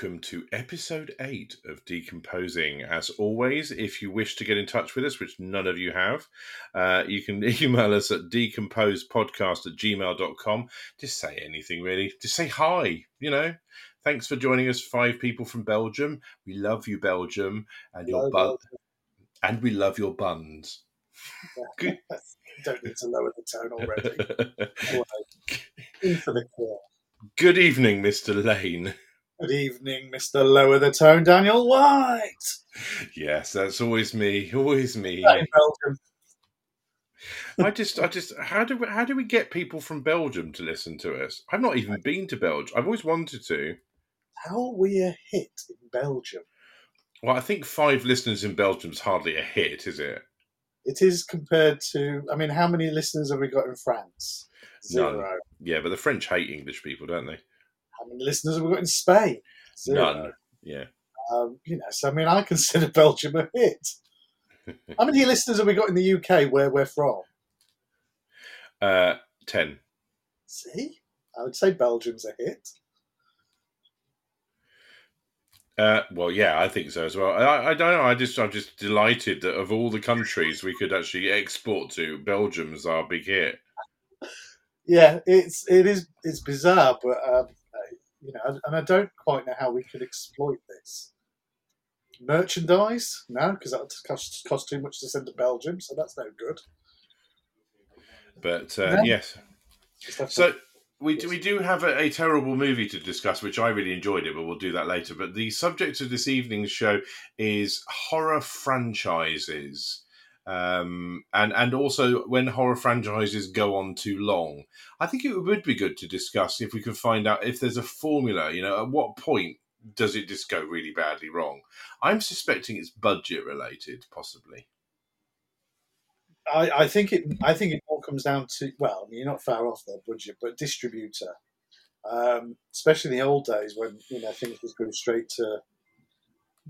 welcome to episode 8 of Decomposing. As always, if you wish to get in touch with us, which none of you have, uh, you can email us at decomposepodcast at gmail.com. Just say anything, really. Just say hi, you know. Thanks for joining us, five people from Belgium. We love you, Belgium, and your bun, and we love your buns. Don't need to lower the tone already. In for the clear. Good evening, Mr. Lane. Good evening, Mr. Lower the Tone, Daniel White. Yes, that's always me. Always me. Hey, Belgium. I just, I just, how do we, how do we get people from Belgium to listen to us? I've not even been to Belgium. I've always wanted to. How are we a hit in Belgium? Well, I think five listeners in Belgium is hardly a hit, is it? It is compared to, I mean, how many listeners have we got in France? Zero. None. Yeah, but the French hate English people, don't they? How many listeners have we got in Spain? Zero. None. Yeah. Um, you know, so I mean, I consider Belgium a hit. How many listeners have we got in the UK where we're from? Uh, ten. See, I would say Belgium's a hit. Uh, well, yeah, I think so as well. I, I don't know. I just, I'm just delighted that of all the countries we could actually export to, Belgium's our big hit. Yeah, it's it is it's bizarre, but um, you know, and I don't quite know how we could exploit this. Merchandise, no, because that costs cost too much to send to Belgium, so that's no good. But uh, No. yes, Just have to- so we do, we do have a, a terrible movie to discuss, which I really enjoyed it, but we'll do that later. But the subject of this evening's show is horror franchises. Um, and and also when horror franchises go on too long, I think it would be good to discuss if we could find out if there's a formula. You know, at what point does it just go really badly wrong? I'm suspecting it's budget related, possibly. I, I think it. I think it all comes down to well, you're not far off their budget, but distributor, um, especially in the old days when you know things was going straight to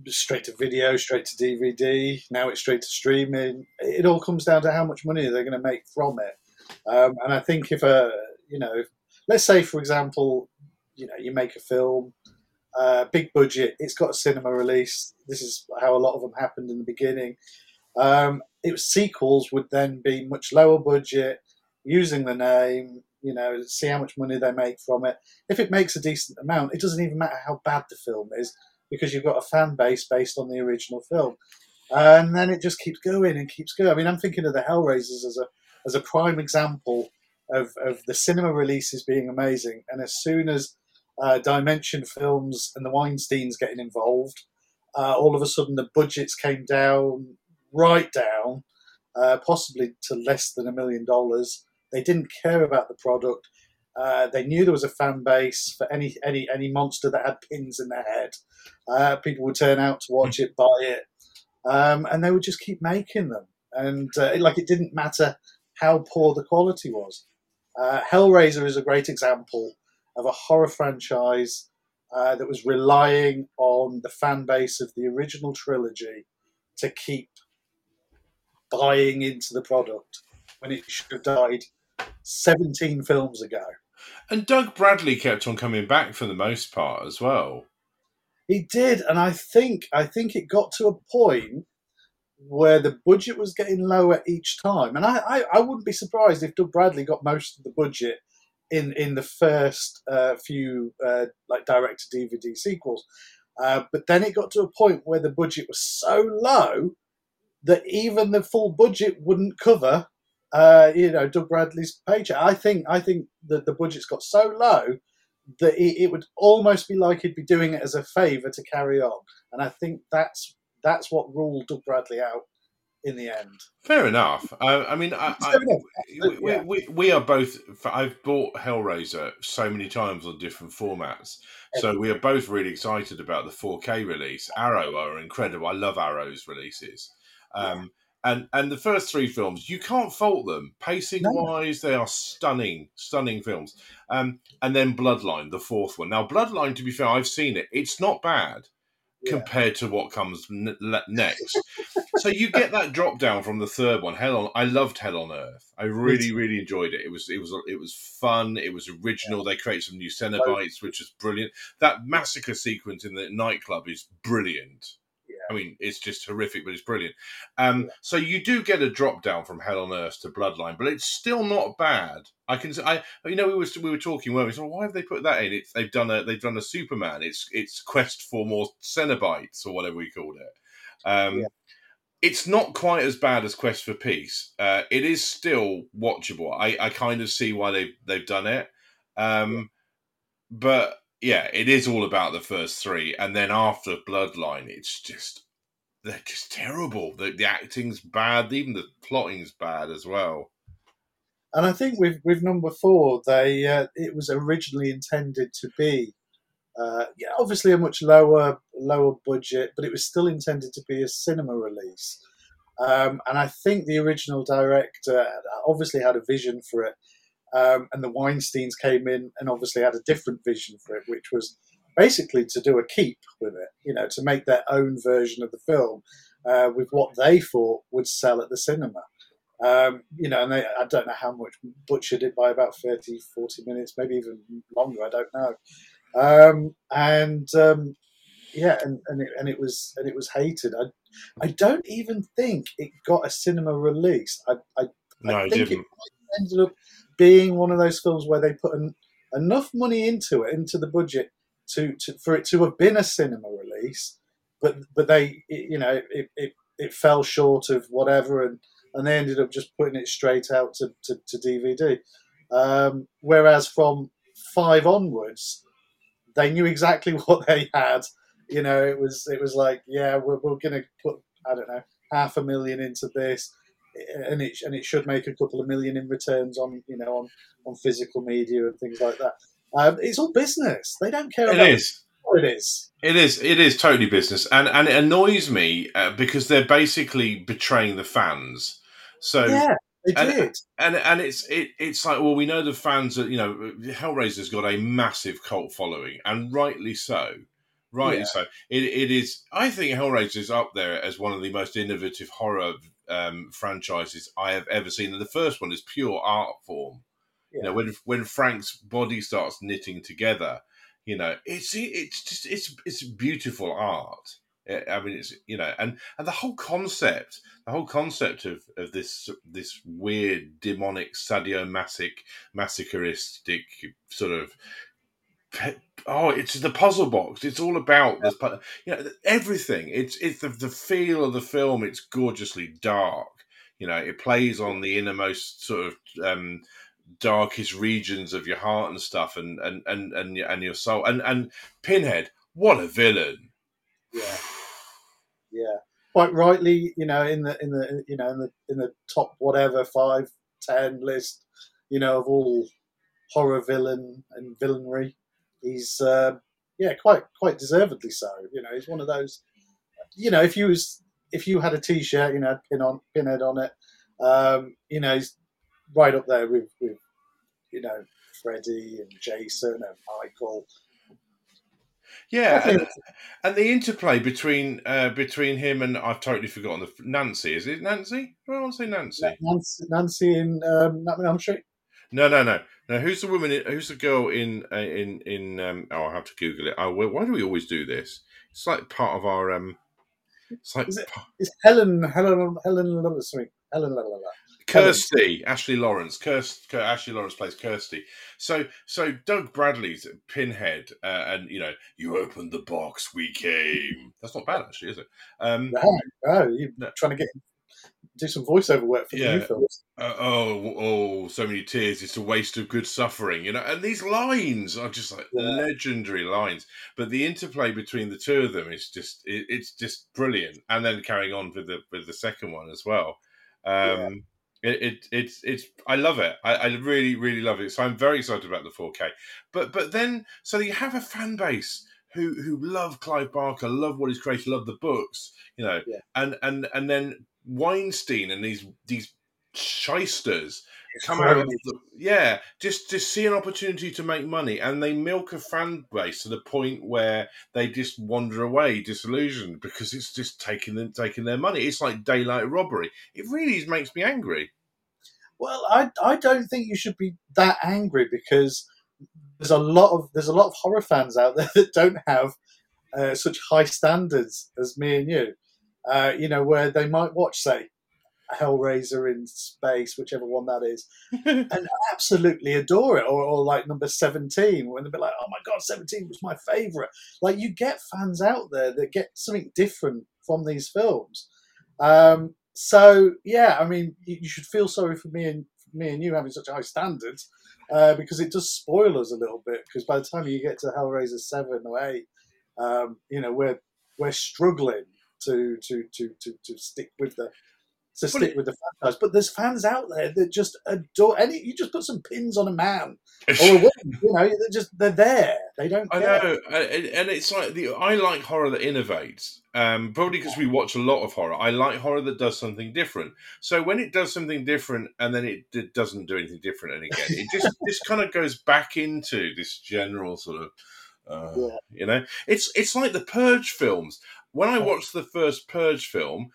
straight to video, straight to DVD. Now it's straight to streaming. It all comes down to how much money they're going to make from it. Um, and I think if a you know, let's say for example, you know, you make a film, uh, big budget, it's got a cinema release. This is how a lot of them happened in the beginning. Um, it was sequels would then be much lower budget, using the name. You know, see how much money they make from it. If it makes a decent amount, it doesn't even matter how bad the film is because you've got a fan base based on the original film, and then it just keeps going and keeps going. I mean, I'm thinking of the Hellraisers as a as a prime example of, of the cinema releases being amazing, and as soon as uh, Dimension Films and the Weinsteins getting involved, uh, all of a sudden the budgets came down right down, uh, possibly to less than a million dollars. They didn't care about the product. Uh, they knew there was a fan base for any any any monster that had pins in their head. Uh, people would turn out to watch it, buy it, um, and they would just keep making them. And uh, like it didn't matter how poor the quality was. Uh, Hellraiser is a great example of a horror franchise uh, that was relying on the fan base of the original trilogy to keep buying into the product when it should have died 17 films ago. And Doug Bradley kept on coming back for the most part as well. He did, and I think I think it got to a point where the budget was getting lower each time. And I, I, I wouldn't be surprised if Doug Bradley got most of the budget in in the first uh, few uh, like direct to DVD sequels. Uh, but then it got to a point where the budget was so low that even the full budget wouldn't cover, uh, you know, Doug Bradley's paycheck. I think I think that the budget's got so low that it, it would almost be like he'd be doing it as a favour to carry on. And I think that's that's what ruled Doug Bradley out in the end. Fair enough. Uh, I mean, I, I, we, we, we, we are both. I've bought Hellraiser so many times on different formats, so we are both really excited about the 4K release. Arrow are incredible. I love Arrow's releases. Um, and and the first three films, you can't fault them. Pacing wise, they are stunning, stunning films. Um, and then Bloodline, the fourth one. Now, Bloodline, to be fair, I've seen it. It's not bad Yeah. compared to what comes n- next. so you get that drop down from the third one. Hell on, I loved Hell on Earth. I really, really enjoyed it. It was, it was, it was fun. It was original. They create some new Cenobites, which is brilliant. That massacre sequence in the nightclub is brilliant. I mean, it's just horrific, but it's brilliant. Um, yeah. So you do get a drop down from Hell on Earth to Bloodline, but it's still not bad. I can, I, you know, we were we were talking, we? Why have they put that in? It's they've done a they've done a Superman. It's it's Quest for more Cenobites or whatever we called it. Um, yeah. It's not quite as bad as Quest for Peace. Uh, it is still watchable. I, I kind of see why they've they've done it. Um. But yeah, it is all about the first three, and then after Bloodline, it's just they're just terrible. The, the acting's bad, even the plotting's bad as well. And I think with with number four, they uh, it was originally intended to be, uh, yeah, obviously a much lower lower budget, but it was still intended to be a cinema release. Um, and I think the original director obviously had a vision for it um, and the Weinsteins came in and obviously had a different vision for it, which was basically to do a keep with it, you know, to make their own version of the film uh, with what they thought would sell at the cinema. Um, you know, and they, I don't know how much butchered it by about 30, 40 minutes, maybe even longer, I don't know. Um, and um, yeah, and, and, it, and it was and it was hated. I, I don't even think it got a cinema release. I, I, no, I think it, it ended up being one of those films where they put an, enough money into it, into the budget, to, to for it to have been a cinema release, but but they, it, you know, it, it, it fell short of whatever, and and they ended up just putting it straight out to, to, to DVD. Um, whereas from five onwards, they knew exactly what they had. You know, it was it was like, yeah, we're, we're going to put I don't know half a million into this and it and it should make a couple of million in returns on you know on on physical media and things like that. Um, it's all business. They don't care. It about is. It is. It is. It is totally business, and and it annoys me uh, because they're basically betraying the fans. So yeah. They and, did. And and it's it, it's like well we know the fans that you know Hellraiser's got a massive cult following and rightly so rightly yeah. so it, it is I think Hellraiser is up there as one of the most innovative horror um, franchises I have ever seen. And the first one is pure art form. Yeah. You know, when when Frank's body starts knitting together, you know, it's it's just it's it's beautiful art. I mean, it's you know, and and the whole concept, the whole concept of of this this weird demonic sadomasochistic masochistic sort of oh, it's the puzzle box. It's all about this, you know, everything. It's it's the, the feel of the film. It's gorgeously dark. You know, it plays on the innermost sort of um, darkest regions of your heart and stuff, and and and and, and your soul. And and Pinhead, what a villain! Yeah, yeah, quite rightly. You know, in the in the you know in the in the top whatever five ten list, you know, of all horror villain and villainry he's uh, yeah quite quite deservedly so. You know, he's one of those. You know, if you was if you had a T-shirt, you know, pin on pinhead on it, um, you know, he's right up there with with you know Freddy and Jason and Michael. Yeah, and, and, the interplay between uh, between him and I've totally forgotten the Nancy. Is it Nancy? I want to say Nancy. Nancy, Nancy in um, Nightmare Street. No, no, no. Now, who's the woman? Who's the girl in uh, in in? Um, oh, I have to Google it. Oh, why do we always do this? It's like part of our. Um, it's like Is it, it's Helen Helen Helen sorry Helen la, la, la. Kirsty Ashley Laurence. Kirsty, Ashley Laurence plays Kirsty. So so Doug Bradley's Pinhead, uh, and you know you opened the box, we came. That's not bad actually, is it? Um, no, no, you're no. trying to get do some voiceover work for yeah. the new films. Uh, oh, oh, so many tears. It's a waste of good suffering, you know. And these lines are just like yeah. legendary lines. But the interplay between the two of them is just it, it's just brilliant. And then carrying on with the with the second one as well. Um, yeah. it, it, it's it's I love it. I, I, really really love it. So I'm very excited about the 4K. But but then so you have a fan base who who love Clive Barker, love what he's created, love the books, you know, yeah. and and and then Weinstein and these these shysters come out of the, yeah just just see an opportunity to make money. And they milk a fan base to the point where they just wander away disillusioned because it's just taking them taking their money. It's like daylight robbery. It really makes me angry. Well i i don't think you should be that angry because there's a lot of there's a lot of horror fans out there that don't have uh, such high standards as me and you uh, you know where they might watch say Hellraiser in space, whichever one that is, and absolutely adore it. Or, or like number 17, when they'll be like, oh my God, 17 was my favorite. Like, you get fans out there that get something different from these films. Um, so, yeah, I mean, you, you, should feel sorry for me and me and you having such high standards uh, because it does spoil us a little bit. Because by the time you get to Hellraiser 7 or 8, um, you know, we're, we're struggling to, to, to, to, to stick with the to stick with the franchise. But there's fans out there that just adore any. You just put some pins on a man or a woman, you know, they're just they're there. They don't. I know, and it's like the I like horror that innovates. Um, probably because we watch a lot of horror. I like horror that does something different. So when it does something different and then it, it doesn't do anything different, and again, it just this kind of goes back into this general sort of. Uh, yeah. You know, it's it's like the Purge films. When I watched the first Purge film,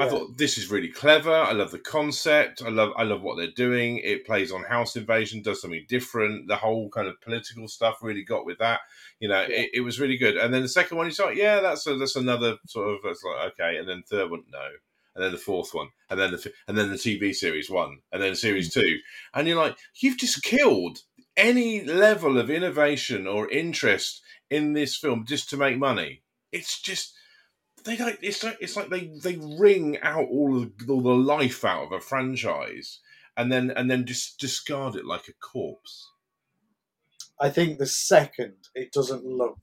I thought this is really clever. I love the concept. I love I love what they're doing. It plays on house invasion, does something different. The whole kind of political stuff really got with that. You know, yeah. it, it, was really good. And then the second one, you thought, yeah, that's a, that's another sort of. It's like okay, and then third one, no, and then the fourth one, and then the and then the TV series one, and then series mm. two, and you're like, you've just killed any level of innovation or interest in this film just to make money. It's just they don't. It's like it's like they they wring out all of all the life out of a franchise, and then and then just discard it like a corpse. I think the second it doesn't look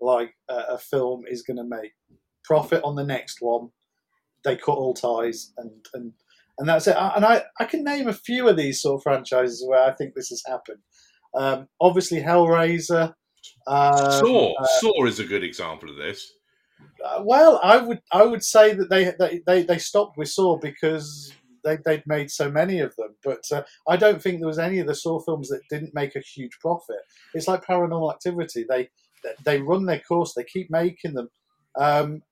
like a, a film is going to make profit on the next one, they cut all ties and and and that's it. And I I can name a few of these sort of franchises where I think this has happened. Um, obviously, Hellraiser. Um, Saw uh, Saw is a good example of this. Uh, well, I would I would say that they they, they, they stopped with Saw because they they'd made so many of them. But uh, I don't think there was any of the Saw films that didn't make a huge profit. It's like Paranormal Activity. They they run their course. They keep making them. Um,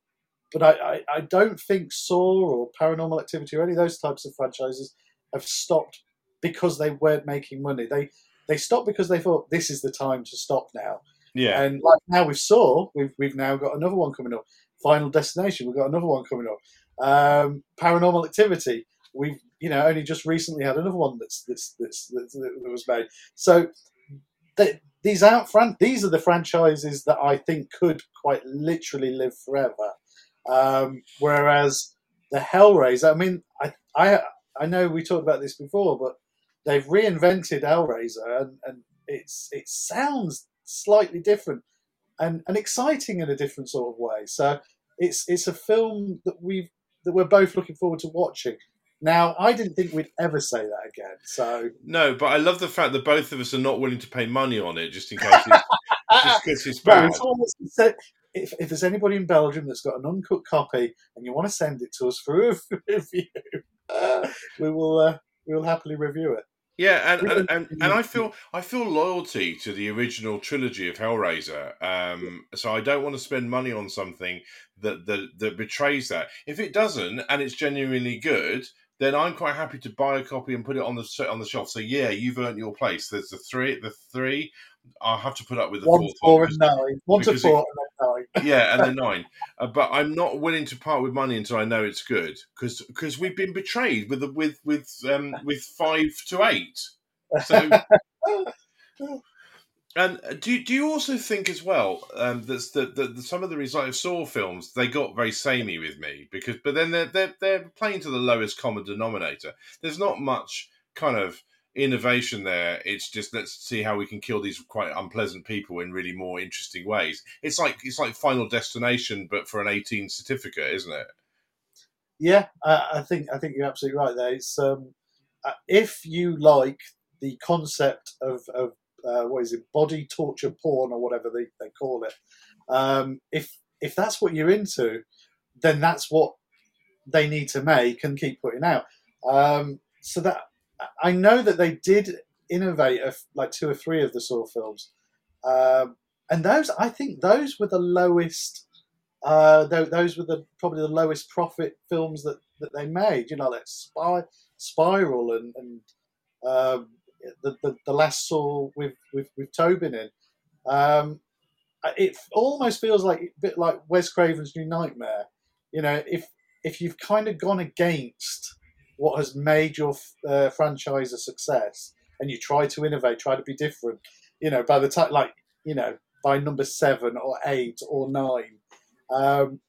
but I, I, I don't think Saw or Paranormal Activity or any of those types of franchises have stopped because they weren't making money. They they stopped because they thought this is the time to stop now. Yeah. And like now we saw, we've we've now got another one coming up. Final Destination, we've got another one coming up. Um, Paranormal Activity, we've you know only just recently had another one that's that's, that's, that's that was made. So they, these out fran- these are the franchises that I think could quite literally live forever. Um, whereas the Hellraiser, I mean, I, I I know we talked about this before, but they've reinvented Hellraiser, and, and it's it sounds slightly different and, and exciting in a different sort of way. So it's it's a film that we've that we're both looking forward to watching. Now, I didn't think we'd ever say that again. So no, but I love the fact that both of us are not willing to pay money on it, just in case it's, just because it's bad. No, if, if there's anybody in Belgium that's got an uncut copy and you want to send it to us for a review, uh, we will uh, we will happily review it. Yeah, and, and, and, and, I feel I feel loyalty to the original trilogy of Hellraiser. Um, so I don't want to spend money on something that, that that betrays that. If it doesn't, and it's genuinely good, then I'm quite happy to buy a copy and put it on the on the shelf. So yeah, you've earned your place. There's the three, the three. I'll have to put up with the one, four, and nine. One to four, it, and nine. yeah, and then nine. Uh, but I'm not willing to part with money until I know it's good, because because we've been betrayed with the, with with um, with five to eight. So. And uh, do do you also think as well um, that, that, that some of the result of Saw films they got very samey with me because but then they're, they're they're playing to the lowest common denominator. There's not much kind of innovation there. It's just let's see how we can kill these quite unpleasant people in really more interesting ways. It's like it's like Final Destination, but for an 18 certificate, isn't it? Yeah, I think I think you're absolutely right. There, it's um, uh, if you like the concept of, of uh, what is it, body torture porn or whatever they, they call it. Um, if if that's what you're into, then that's what they need to make and keep putting out. Um, so that I know that they did innovate a, like two or three of the Saw films, um, and those I think those were the lowest. Uh, those were the probably the lowest profit films that, that they made. You know, like Spy, Spiral and and um, the, the, the last Saw with with with Tobin in. Um, it almost feels like a bit like Wes Craven's New Nightmare. You know, if if you've kind of gone against what has made your uh, franchise a success, and you try to innovate, try to be different, you know, by the time like you know by number seven or eight or nine, um,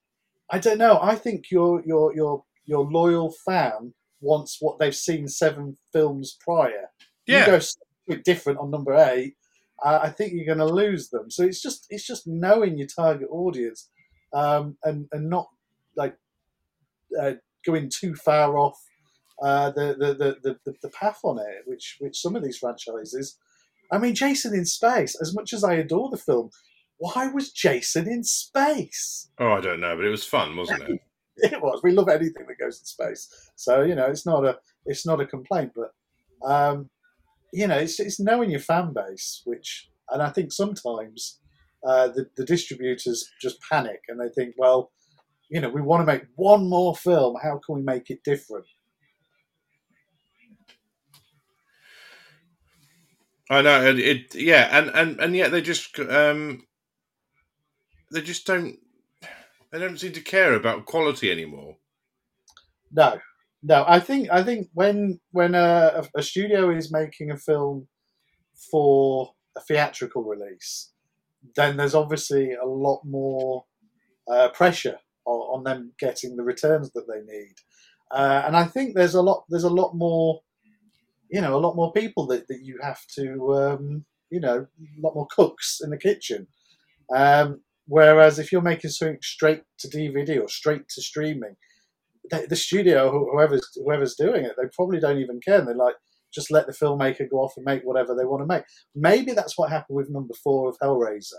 I don't know. I think your your your your loyal fan wants what they've seen seven films prior. Yeah. You go a bit different on number eight, uh, I think you're going to lose them. So it's just it's just knowing your target audience um, and and not like uh, going too far off uh, the, the, the, the, the path on it, which which some of these franchises. I mean, Jason in Space. As much as I adore the film, why was Jason in space? Oh, I don't know, but it was fun, wasn't it? it was. We love anything that goes in space, so you know it's not a it's not a complaint. But um, you know, it's, it's knowing your fan base, which, and I think sometimes uh, the, the distributors just panic and they think, well, you know, we want to make one more film. How can we make it different? I know it, it. yeah, and and and yet they just um, they just don't they don't seem to care about quality anymore. No, no, I think I think when when a, a, studio is making a film for a theatrical release, then there's obviously a lot more uh, pressure on, on, them getting the returns that they need, uh, and I think there's a lot there's a lot more, you know, a lot more people that, that you have to, um, you know, a lot more cooks in the kitchen. Um, whereas if you're making something straight to DVD or straight to streaming, the, the studio, whoever's whoever's doing it, they probably don't even care. And they're like, just let the filmmaker go off and make whatever they want to make. Maybe that's what happened with number four of Hellraiser,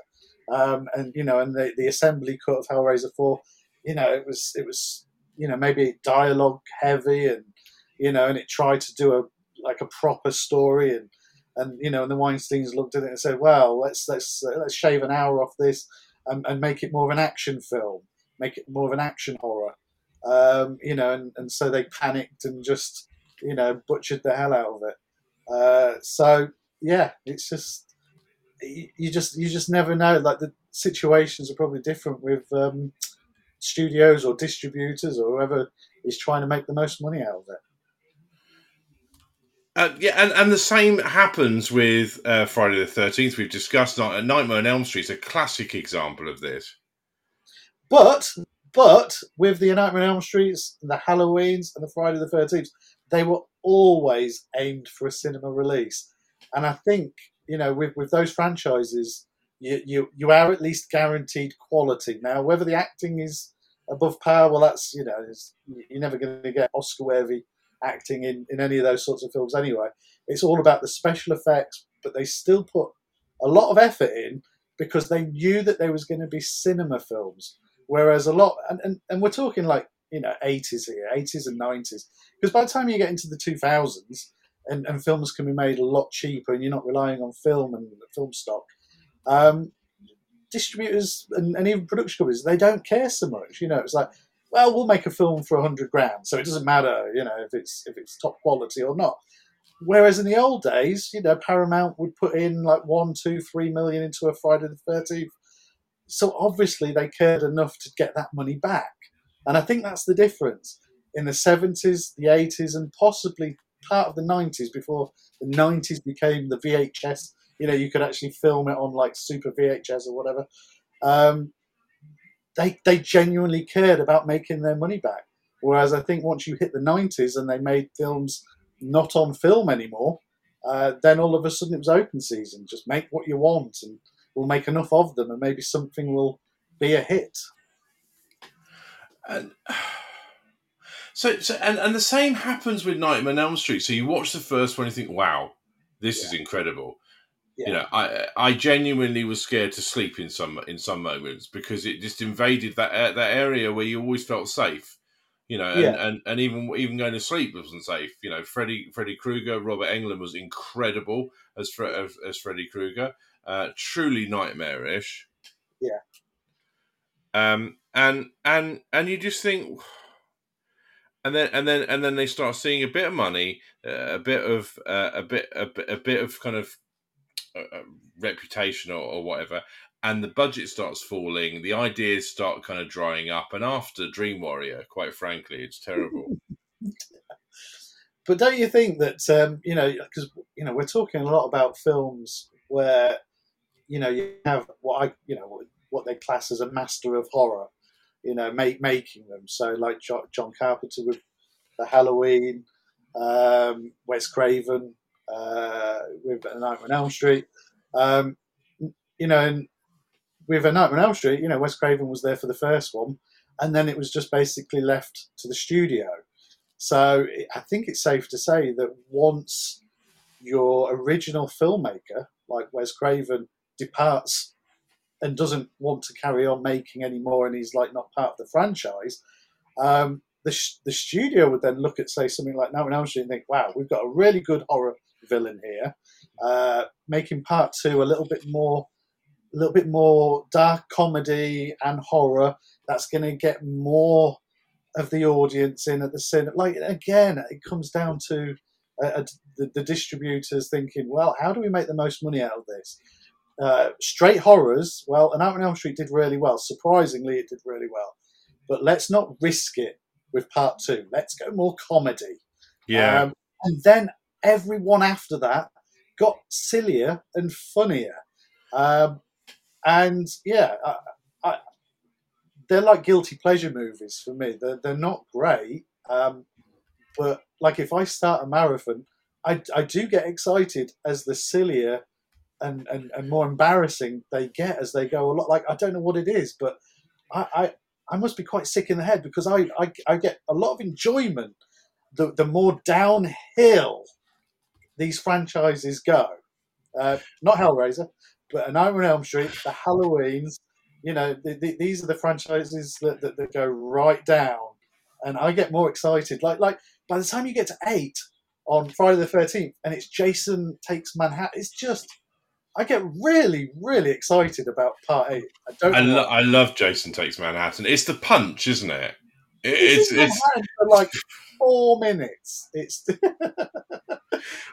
um, and you know, and the, the assembly cut of Hellraiser four. You know, it was it was you know maybe dialogue heavy and you know, and it tried to do a like a proper story and and you know, and the Weinstein's looked at it and said, well, let's let's uh, let's shave an hour off this and, and make it more of an action film, make it more of an action horror um, you know, and, and so they panicked and just, you know, butchered the hell out of it. Uh, so yeah, it's just you just you just never know. Like the situations are probably different with um, studios or distributors or whoever is trying to make the most money out of it. Uh, yeah, and, and the same happens with uh, Friday the Thirteenth. We've discussed Nightmare on Elm Street is a classic example of this. But but with the Nightmare on Elm Streets, the Halloweens, and the Friday the Thirteenth, they were always aimed for a cinema release. And I think you know with with those franchises, you you you are at least guaranteed quality. Now, whether the acting is above par, well, that's you know you're never going to get Oscar worthy acting in in any of those sorts of films anyway. It's all about the special effects, but they still put a lot of effort in because they knew that there was going to be cinema films. Whereas a lot, and, and, and we're talking like, you know, 80s here, 80s and 90s. Because by the time you get into the 2000s, and, and films can be made a lot cheaper and you're not relying on film and film stock, um, distributors and, and even production companies, they don't care so much. You know, it's like, well, we'll make a film for 100 grand, so it doesn't matter, you know, if it's if it's top quality or not. Whereas in the old days, you know, Paramount would put in like one, two, three million into a Friday the Thirteenth so obviously they cared enough to get that money back. And I think that's the difference. In the 70s, the 80s, and possibly part of the 90s, before the 90s became the VHS, you know, you could actually film it on like Super VHS or whatever. Um, they, they genuinely cared about making their money back. Whereas I think once you hit the 90s and they made films not on film anymore, uh, then all of a sudden it was open season. Just make what you want and we'll make enough of them, and maybe something will be a hit. And so, so and, and the same happens with Nightmare on Elm Street. So you watch the first one, and you think, "Wow, this yeah. is incredible." Yeah. You know, I I genuinely was scared to sleep in some in some moments because it just invaded that uh, that area where you always felt safe. You know, and, Yeah. and, and even even going to sleep wasn't safe. You know, Freddy Freddy Krueger, Robert Englund was incredible as as, as Freddy Krueger, uh, truly nightmarish. Yeah. Um, and and and you just think, and then and then and then they start seeing a bit of money, uh, a bit of uh, a bit a, bit- a bit of kind of uh, uh, reputation or, or whatever, and the budget starts falling. The ideas start kind of drying up, and after Dream Warrior, quite frankly, it's terrible. But don't you think that um, you know because you know we're talking a lot about films where you know you have what I you know what, they class as a master of horror, you know, make, making them. So like John Carpenter with the Halloween, um, Wes Craven uh, with A Nightmare on Elm Street, um, you know, and with A Nightmare on Elm Street, you know, Wes Craven was there for the first one, and then it was just basically left to the studio. So I think it's safe to say that once your original filmmaker, like Wes Craven, departs and doesn't want to carry on making anymore, and he's like not part of the franchise, um, the sh- the studio would then look at say something like Nightmare on Elm Street and think, "Wow, we've got a really good horror villain here, uh, making part two a little bit more." A little bit more dark comedy and horror. That's going to get more of the audience in at the cinema. Like again, it comes down to uh, uh, the, the distributors thinking, well, how do we make the most money out of this? Uh, straight horrors. Well, A Nightmare on Elm Street did really well. Surprisingly, it did really well. But let's not risk it with part two. Let's go more comedy. Yeah, Um, and then everyone after that got sillier and funnier. Um, and yeah, I, I, they're like guilty pleasure movies for me. They're, they're not great. Um, but like if I start a marathon, I, I do get excited as the sillier and, and, and more embarrassing they get as they go a lot. Like I don't know what it is, but I, I, I must be quite sick in the head because I, I, I get a lot of enjoyment the, the more downhill these franchises go. Uh, not Hellraiser, but A Nightmare on Elm Street, the Halloweens. You know, the, the, these are the franchises that, that, that go right down, and I get more excited. Like like by the time you get to eight on Friday the Thirteenth, and it's Jason takes Manhattan, it's just I get really really excited about Part Eight. I don't. I, lo- I love Jason Takes Manhattan. It's the punch, isn't it? It- It's It's it's for like four minutes. It's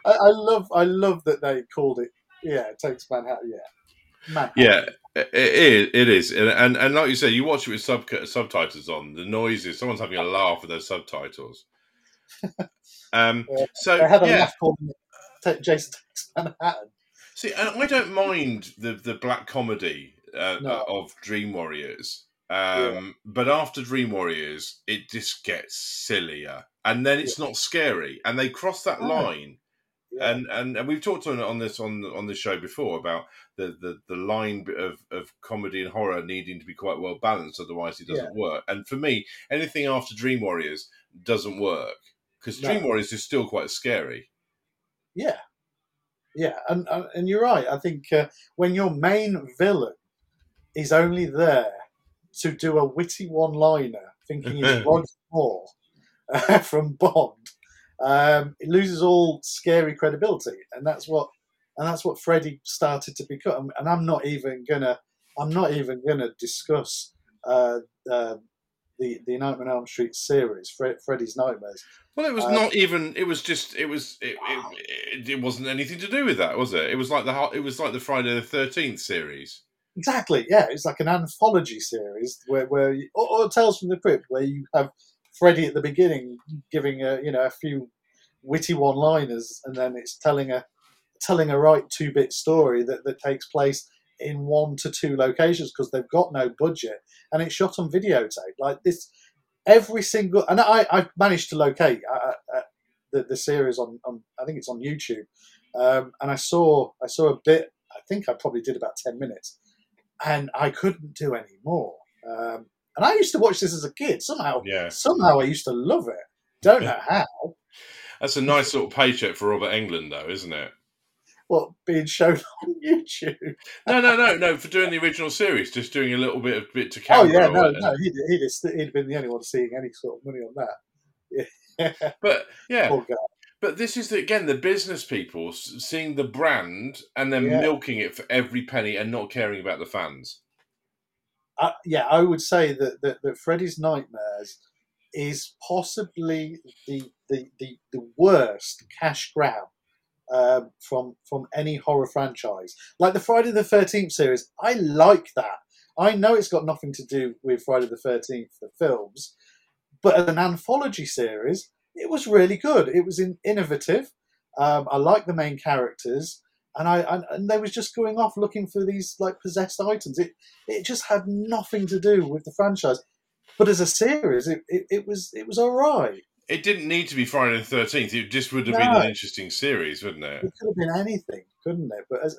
I, I love I love that they called it. Yeah, it takes Manhattan. Yeah, Manhattan. yeah. It is. It is, and, and and like you said, you watch it with sub subtitles on. The noises. Someone's having a laugh with those subtitles. Um. Yeah. So They had a yeah. laugh Ta- Jason takes Manhattan. See, and I don't mind the the black comedy uh, No. of Dream Warriors. Um, But after Dream Warriors, it just gets sillier, and then it's not scary, and they cross that No. line. Yeah. And, and and we've talked on on this on on this show before about the, the, the line of, of comedy and horror needing to be quite well balanced, otherwise it doesn't work. And for me, anything after Dream Warriors doesn't work because No. Dream Warriors is still quite scary. Yeah, yeah, and and, you're right. I think uh, when your main villain is only there to do a witty one-liner, thinking he's Roger Moore uh, from Bond, um, it loses all scary credibility, and that's what and that's what Freddy started to become. And I'm not even gonna I'm not even gonna discuss uh, uh, the the Nightmare on Elm Street series, Fre- Freddy's Nightmares. Well, it was Uh, not even. It was just. It was. It, it, it, wasn't anything to do with that, was it? It was like the. It was like the Friday the Thirteenth series. Exactly, yeah. It's like an anthology series where, where you, or, or Tales from the Crypt, where you have Freddy at the beginning giving a you know a few witty one-liners, and then it's telling a telling a right two-bit story that, that takes place in one to two locations because they've got no budget, and it's shot on videotape. Like this, every single, and I I managed to locate uh, uh, the the series on, on I think it's on YouTube, um, and I saw I saw a bit. I think I probably did about ten minutes and I couldn't do any more. Um, and I used to watch this as a kid. Somehow, Yeah, somehow I used to love it. Don't know how. that's a nice little paycheck for Robert Englund though, isn't it? What being shown on YouTube. No, no, no, no. For doing the original series, just doing a little bit of bit to carry. Oh yeah, no, no, he'd, he'd, he'd have been the only one seeing any sort of money on that. Yeah, But yeah, but this is the, again the business people seeing the brand and then Yeah. milking it for every penny and not caring about the fans. I, yeah, I would say that, that, that Freddy's Nightmares is possibly the the, the, the worst cash grab um, from from any horror franchise. Like the Friday the Thirteenth series, I like that. I know it's got nothing to do with Friday the Thirteenth, the films, but as an anthology series, it was really good. It was in, innovative. Um, I like the main characters, and I and, and they was just going off looking for these like possessed items. It it just had nothing to do with the franchise. But as a series, it, it, it was it was all right. It didn't need to be Friday the Thirteenth. It just would have been an interesting series, wouldn't it? It could have been anything, couldn't it? But as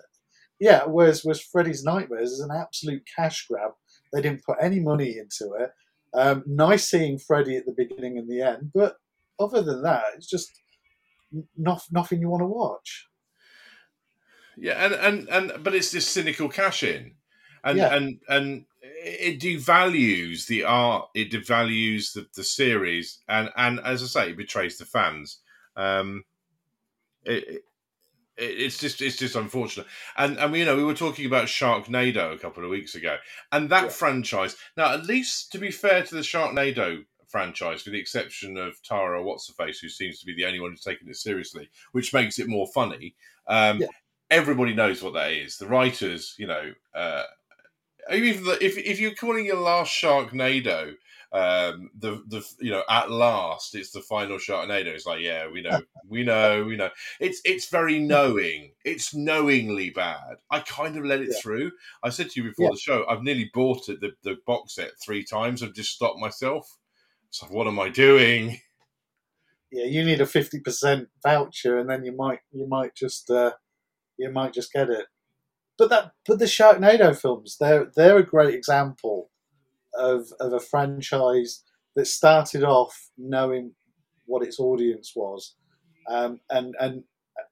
yeah, whereas was Freddy's Nightmares is an absolute cash grab. They didn't put any money into it. Um, nice seeing Freddy at the beginning and the end, but other than that, it's just not, nothing you want to watch. Yeah, and and and but it's this cynical cash in, and Yeah. and and it devalues the art. It devalues the, the series, and and as I say, it betrays the fans. Um, it, it it's just it's just unfortunate, and and you know we were talking about Sharknado a couple of weeks ago, and that Yeah. franchise. Now, at least to be fair to the Sharknado franchise, with the exception of Tara What's her face, who seems to be the only one who's taking it seriously, which makes it more funny. Um, Yeah. Everybody knows what that is. The writers, you know, uh, even if if you're calling your last Sharknado, um, the the you know at last it's the final Sharknado. It's like yeah, we know, we know, we know. It's it's very knowing. It's knowingly bad. I kind of let it Yeah. through. I said to you before Yeah. the show, I've nearly bought it the the box set three times. I've just stopped myself. So what am I doing? Yeah, you need a fifty percent voucher, and then you might you might just uh, you might just get it. But that but the Sharknado films, they're they're a great example of of a franchise that started off knowing what its audience was, um, and and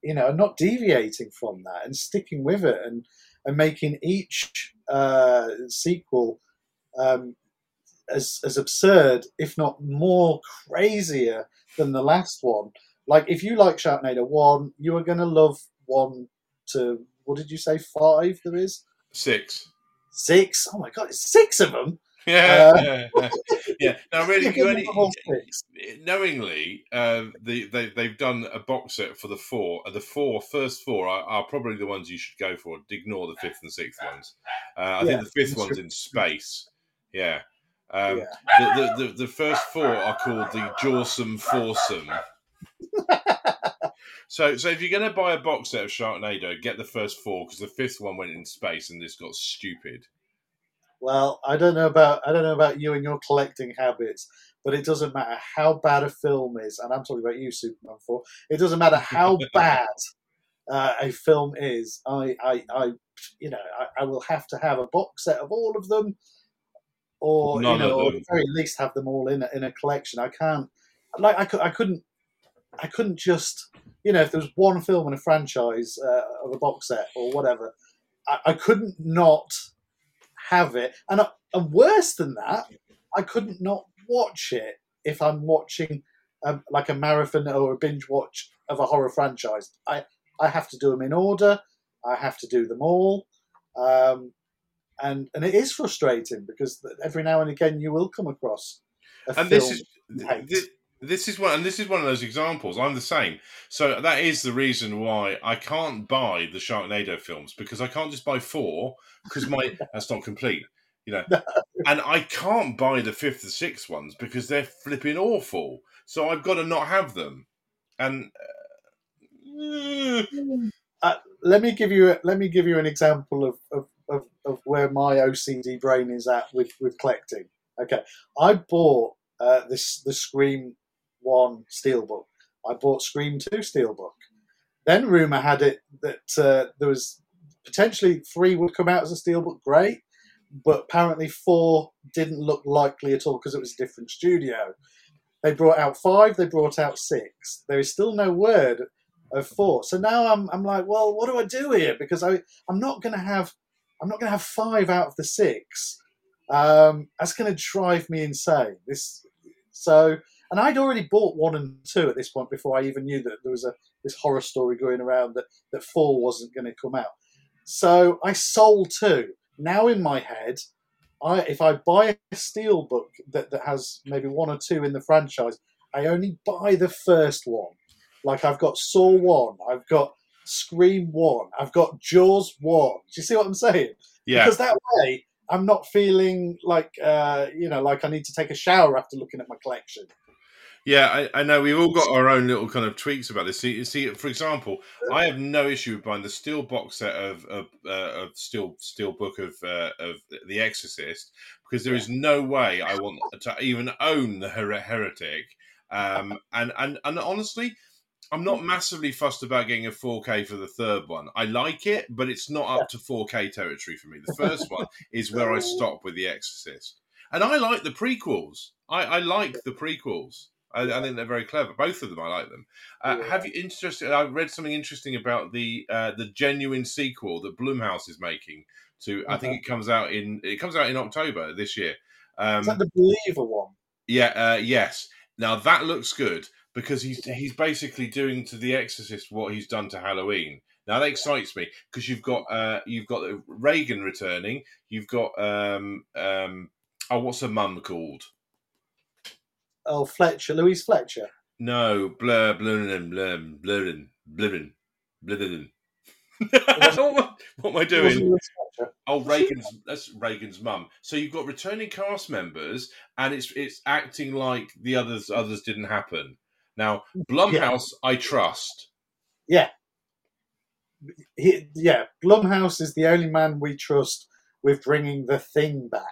you know not deviating from that and sticking with it and and making each uh, sequel um, as as absurd, if not more crazier than the last one. Like if you like Sharknado one, you are going to love one to what did you say five? There is Six. six. Oh my god, it's six of them. Yeah, Uh, yeah, yeah. Now, really, You you only, love knowingly, uh, the, they they've done a box set for the four. The four first four are, are probably the ones you should go for. Ignore the fifth and sixth ones. Uh, I Yeah, think the fifth one's true. in space. Yeah. Um, Yeah. the, the, the, the first four are called the Jawsome Foursome. so, so if you're going to buy a box set of Sharknado, get the first four because the fifth one went in space and this got stupid. Well, I don't know about I don't know about you and your collecting habits, but it doesn't matter how bad a film is, and I'm talking about you, Superman Four. It doesn't matter how bad uh, a film is. I, I, I you know, I, I will have to have a box set of all of them, or None you know, or at the very least have them all in a, in a collection. I can't, like, I could, I couldn't, I couldn't just, you know, if there was one film in a franchise uh, of a box set or whatever, I, I couldn't not have it. And, I, and worse than that, I couldn't not watch it if I'm watching um, like a marathon or a binge watch of a horror franchise. I, I have to do them in order. I have to do them all. Um, and, and it is frustrating because every now and again you will come across a and film. this is. This, is one and this is one of those examples. I'm the same. So that is the reason why i can't buy the sharknado films because i can't just buy four because my that's not complete you know. And i can't buy the fifth and sixth ones because they're flipping awful. So i've got to not have them. And uh, uh, let me give you a, let me give you an example of, of, of, of where my OCD brain is at with, with collecting. Okay, I bought uh, this the Scream One Steelbook. I bought Scream Two Steelbook. Then rumor had it that uh, there was potentially three would come out as a Steelbook. Great, but apparently four didn't look likely at all because it was a different studio. They brought out five. They brought out six. There is still no word of four. So now I'm I'm like, well, what do I do here? Because I I'm not going to have I'm not going to have five out of the six. Um, that's going to drive me insane. This so, and I'd already bought one and two at this point before I even knew that there was a this horror story going around that that four wasn't going to come out. So I sold two. Now in my head, I if I buy a steel book that, that has maybe one or two in the franchise, I only buy the first one. Like I've got Saw one, I've got Scream one, I've got Jaws one. Do you see what I'm saying? Yeah. Because that way I'm not feeling like uh, you know like I need to take a shower after looking at my collection. Yeah, I, I, know we've all got our own little kind of tweaks about this. See, see, for example, I have no issue with buying the steel box set of of, uh, of steel steel book of uh, of The Exorcist because there is no way I want to even own the her- heretic. Um, and and and honestly, I'm not massively fussed about getting a 4K for the third one. I like it, but it's not up to 4K territory for me. The first one is where I stop with The Exorcist, and I like the prequels. I, I like the prequels. I, I, think they're very clever. Both of them, I like them. Uh, yeah. Have you interested? I read something interesting about the uh, the genuine sequel that Blumhouse is making. To I think it comes out in it comes out in October this year. Um, is that the Believer one? Yeah. Uh, yes. Now that looks good because he's he's basically doing to The Exorcist what he's done to Halloween. Now that excites me because you've got uh, you've got Regan returning. You've got um, um, oh, what's her mum called? Oh, Fletcher, Louise Fletcher. No, blur, blurrin, blurrin, blurrin, blurrin, blurrin. what, what am I doing? Oh, Regan's that's Regan's mum. So you've got returning cast members, and it's it's acting like the others others didn't happen. Now, Blumhouse, yeah. I trust. Yeah, he, yeah. Blumhouse is the only man we trust with bringing the thing back.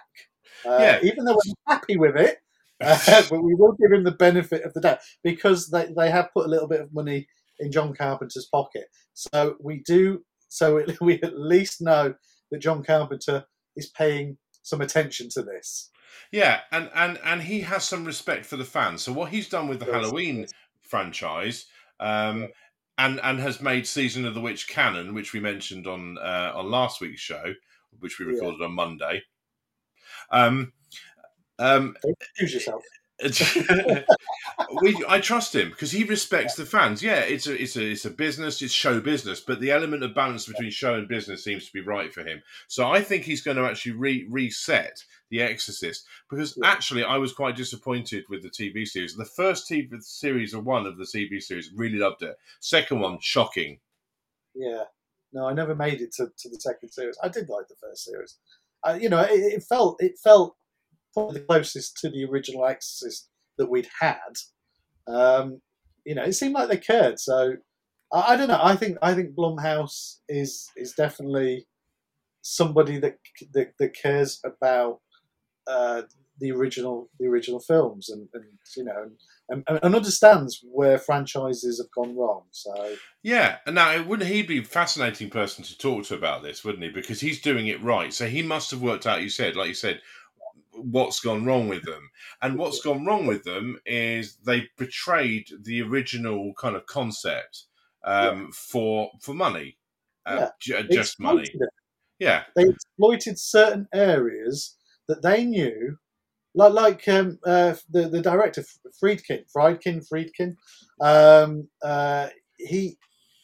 Uh, yeah. Even though we're happy with it, uh, but we will give him the benefit of the doubt because they, they have put a little bit of money in John Carpenter's pocket. So we do. So we at least know that John Carpenter is paying some attention to this. Yeah, and and and he has some respect for the fans. So what he's done with the yes, Halloween franchise, um, and and has made Season of the Witch canon, which we mentioned on uh, on last week's show, which we recorded yeah. on Monday. Um, um, Excuse yourself. we, I trust him because he respects the fans. Yeah, it's a it's a it's a business, it's show business, but the element of balance between show and business seems to be right for him. So I think he's going to actually re- reset The Exorcist because yeah. actually I was quite disappointed with the TV series. The first TV series or one of the TV series really loved it. Second one shocking. Yeah, no, I never made it to, to the second series. I did like the first series. You know, it, it felt it felt the closest to the original Exorcist that we'd had. Um, you know, it seemed like they cared. So I, I, don't know. I think I think Blumhouse is is definitely somebody that that, that cares about uh, the original the original films and, and you know and, and, understands where franchises have gone wrong. So yeah, and now wouldn't he be a fascinating person to talk to about this, wouldn't he? Because he's doing it right. So he must have worked out. You said, like you said, what's gone wrong with them. And what's gone wrong with them is they betrayed the original kind of concept um, yeah. for for money, uh, yeah. j- just money. It. Yeah, they exploited certain areas that they knew, like like um, uh, the the director Friedkin, Friedkin, Friedkin. Um, uh, he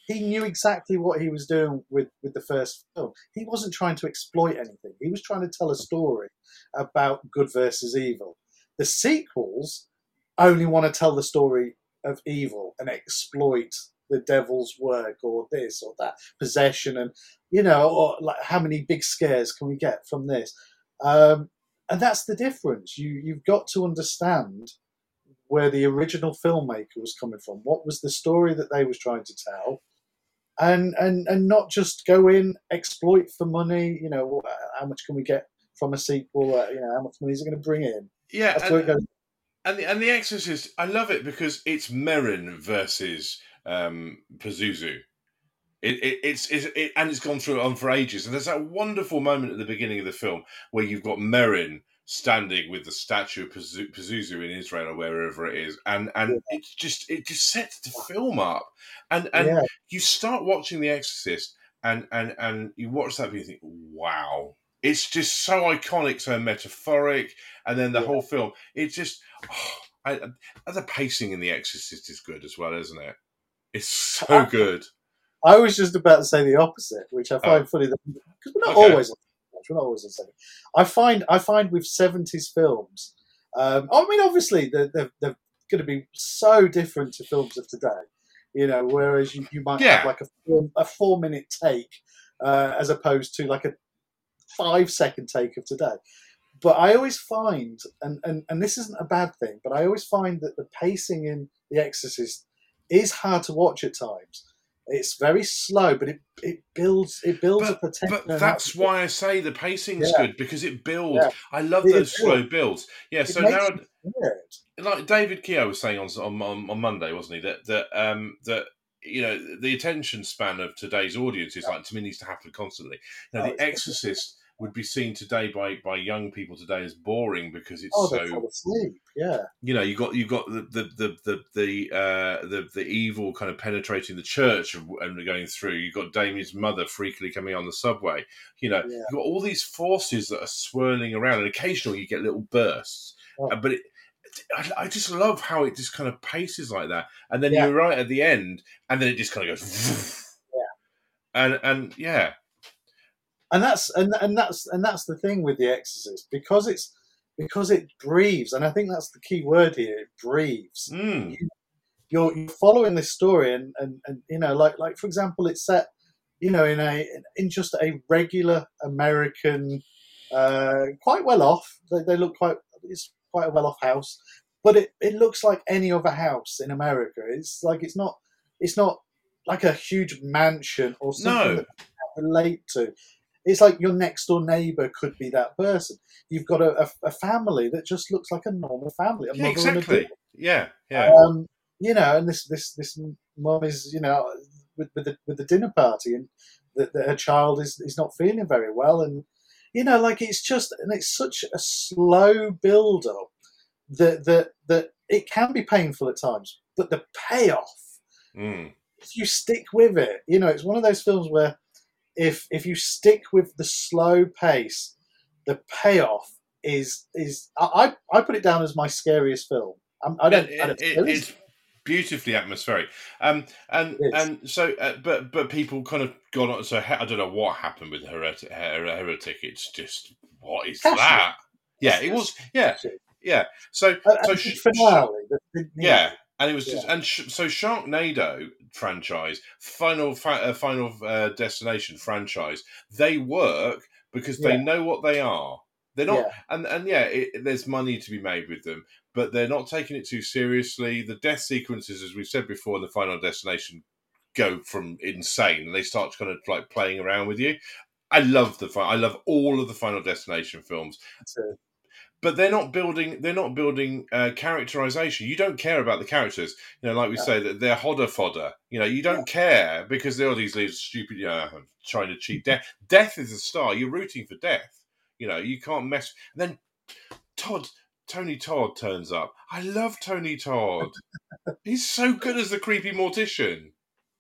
he knew exactly what he was doing with, with the first film. He wasn't trying to exploit anything. He was trying to tell a story about good versus evil. The sequels only want to tell the story of evil and exploit the devil's work or this or that possession and you know or like how many big scares can we get from this um, and that's the difference you you've got to understand where the original filmmaker was coming from what was the story that they was trying to tell and and and not just go in exploit for money. You know, how much can we get from a sequel? Uh, you know, how much money is it going to bring in? Yeah, That's and, it and the and the Exorcist, I love it because it's Merrin versus um, Pazuzu. It, it, it's, it's it, and it's gone through on for ages. And there's that wonderful moment at the beginning of the film where you've got Merrin standing with the statue of Pazuzu in Israel or wherever it is, and and Yeah. it's just it just sets the film up, and and yeah, you start watching The Exorcist, and and and you watch that, and you think, wow, it's just so iconic, so metaphoric, and then the Yeah. whole film, it just, oh, I, I- the pacing in The Exorcist is good as well, isn't it? It's so Uh, good. I was just about to say the opposite, which I find funny because we're not Oh. Okay. always not always on. I find I find with seventies films, um, I mean, obviously they're, they're, they're going to be so different to films of today, you know. Whereas you, you might Yeah. have like a four, a four minute take uh, as opposed to like a five second take of today. But I always find, and, and, and this isn't a bad thing, but I always find that the pacing in The Exorcist is hard to watch at times. It's very slow, but it, it builds it builds a potential. But that's why I say the pacing's Yeah. good because it builds. Yeah. I love It those slow builds. Yeah. It So now, like David Keogh was saying on, on on Monday, wasn't he? That that um that you know the attention span of today's audience is like to me needs to happen constantly. Now, Oh, The Exorcist would be seen today by by young people today as boring because it's Oh, so asleep. Yeah, you know you got you got the the the the the, uh, the the evil kind of penetrating the church and going through. You got Damien's mother freakily coming on the subway. You know yeah. you got all these forces that are swirling around, and occasionally you get little bursts. Oh. Uh, but it, I, I just love how it just kind of paces like that, and then Yeah. you're right at the end, and then it just kind of goes. Yeah. And and yeah, and that's and and that's and that's the thing with the Exorcist because it's because it breathes, and I think that's the key word here. It breathes. mm, You're, you're following this story, and, and and you know, like like for example, it's set, you know, in a in just a regular American, uh, quite well off. They, they look quite. It's quite a well off house, but it, it looks like any other house in America. It's like it's not it's not like a huge mansion or something no, that relate to. It's like your next door neighbour could be that person. You've got a, a, a family that just looks like a normal family. A yeah, mother and a exactly, yeah, yeah, Um, you know, and this this this mum is you know with, with the with the dinner party, and that, that her child is is not feeling very well, and you know, like it's just and it's such a slow build up that that that it can be painful at times, but the payoff mm, if you stick with it, you know, it's one of those films where if if you stick with the slow pace, the payoff is is I I I put it down as my scariest film. I'm, I don't. It- I don't it- it's beautifully atmospheric. Um, and and so, uh, but but people kind of got on. So I don't know what happened with Heretic. Her- Heretic. It's just what is that? Yeah, it was. Yeah, yeah. So and so sh- finale. the- the- yeah, and it was just Yeah. and sh- so Sharknado franchise, Final fa- uh, Final uh, Destination franchise, they work because they Yeah. know what they are. They're not, Yeah. and and yeah, it, there's money to be made with them, but they're not taking it too seriously. The death sequences, as we've said before, in the Final Destination, go from insane, and they start kind of like playing around with you. I love the I love all of the Final Destination films but they're not building they're not building uh, characterization you don't care about the characters you know like we No. say that they're hodder fodder you know you don't care because they're all these little stupid you know trying to cheat death death is a star you're rooting for death you know you can't mess and then todd tony todd turns up i love tony todd he's so good as the creepy mortician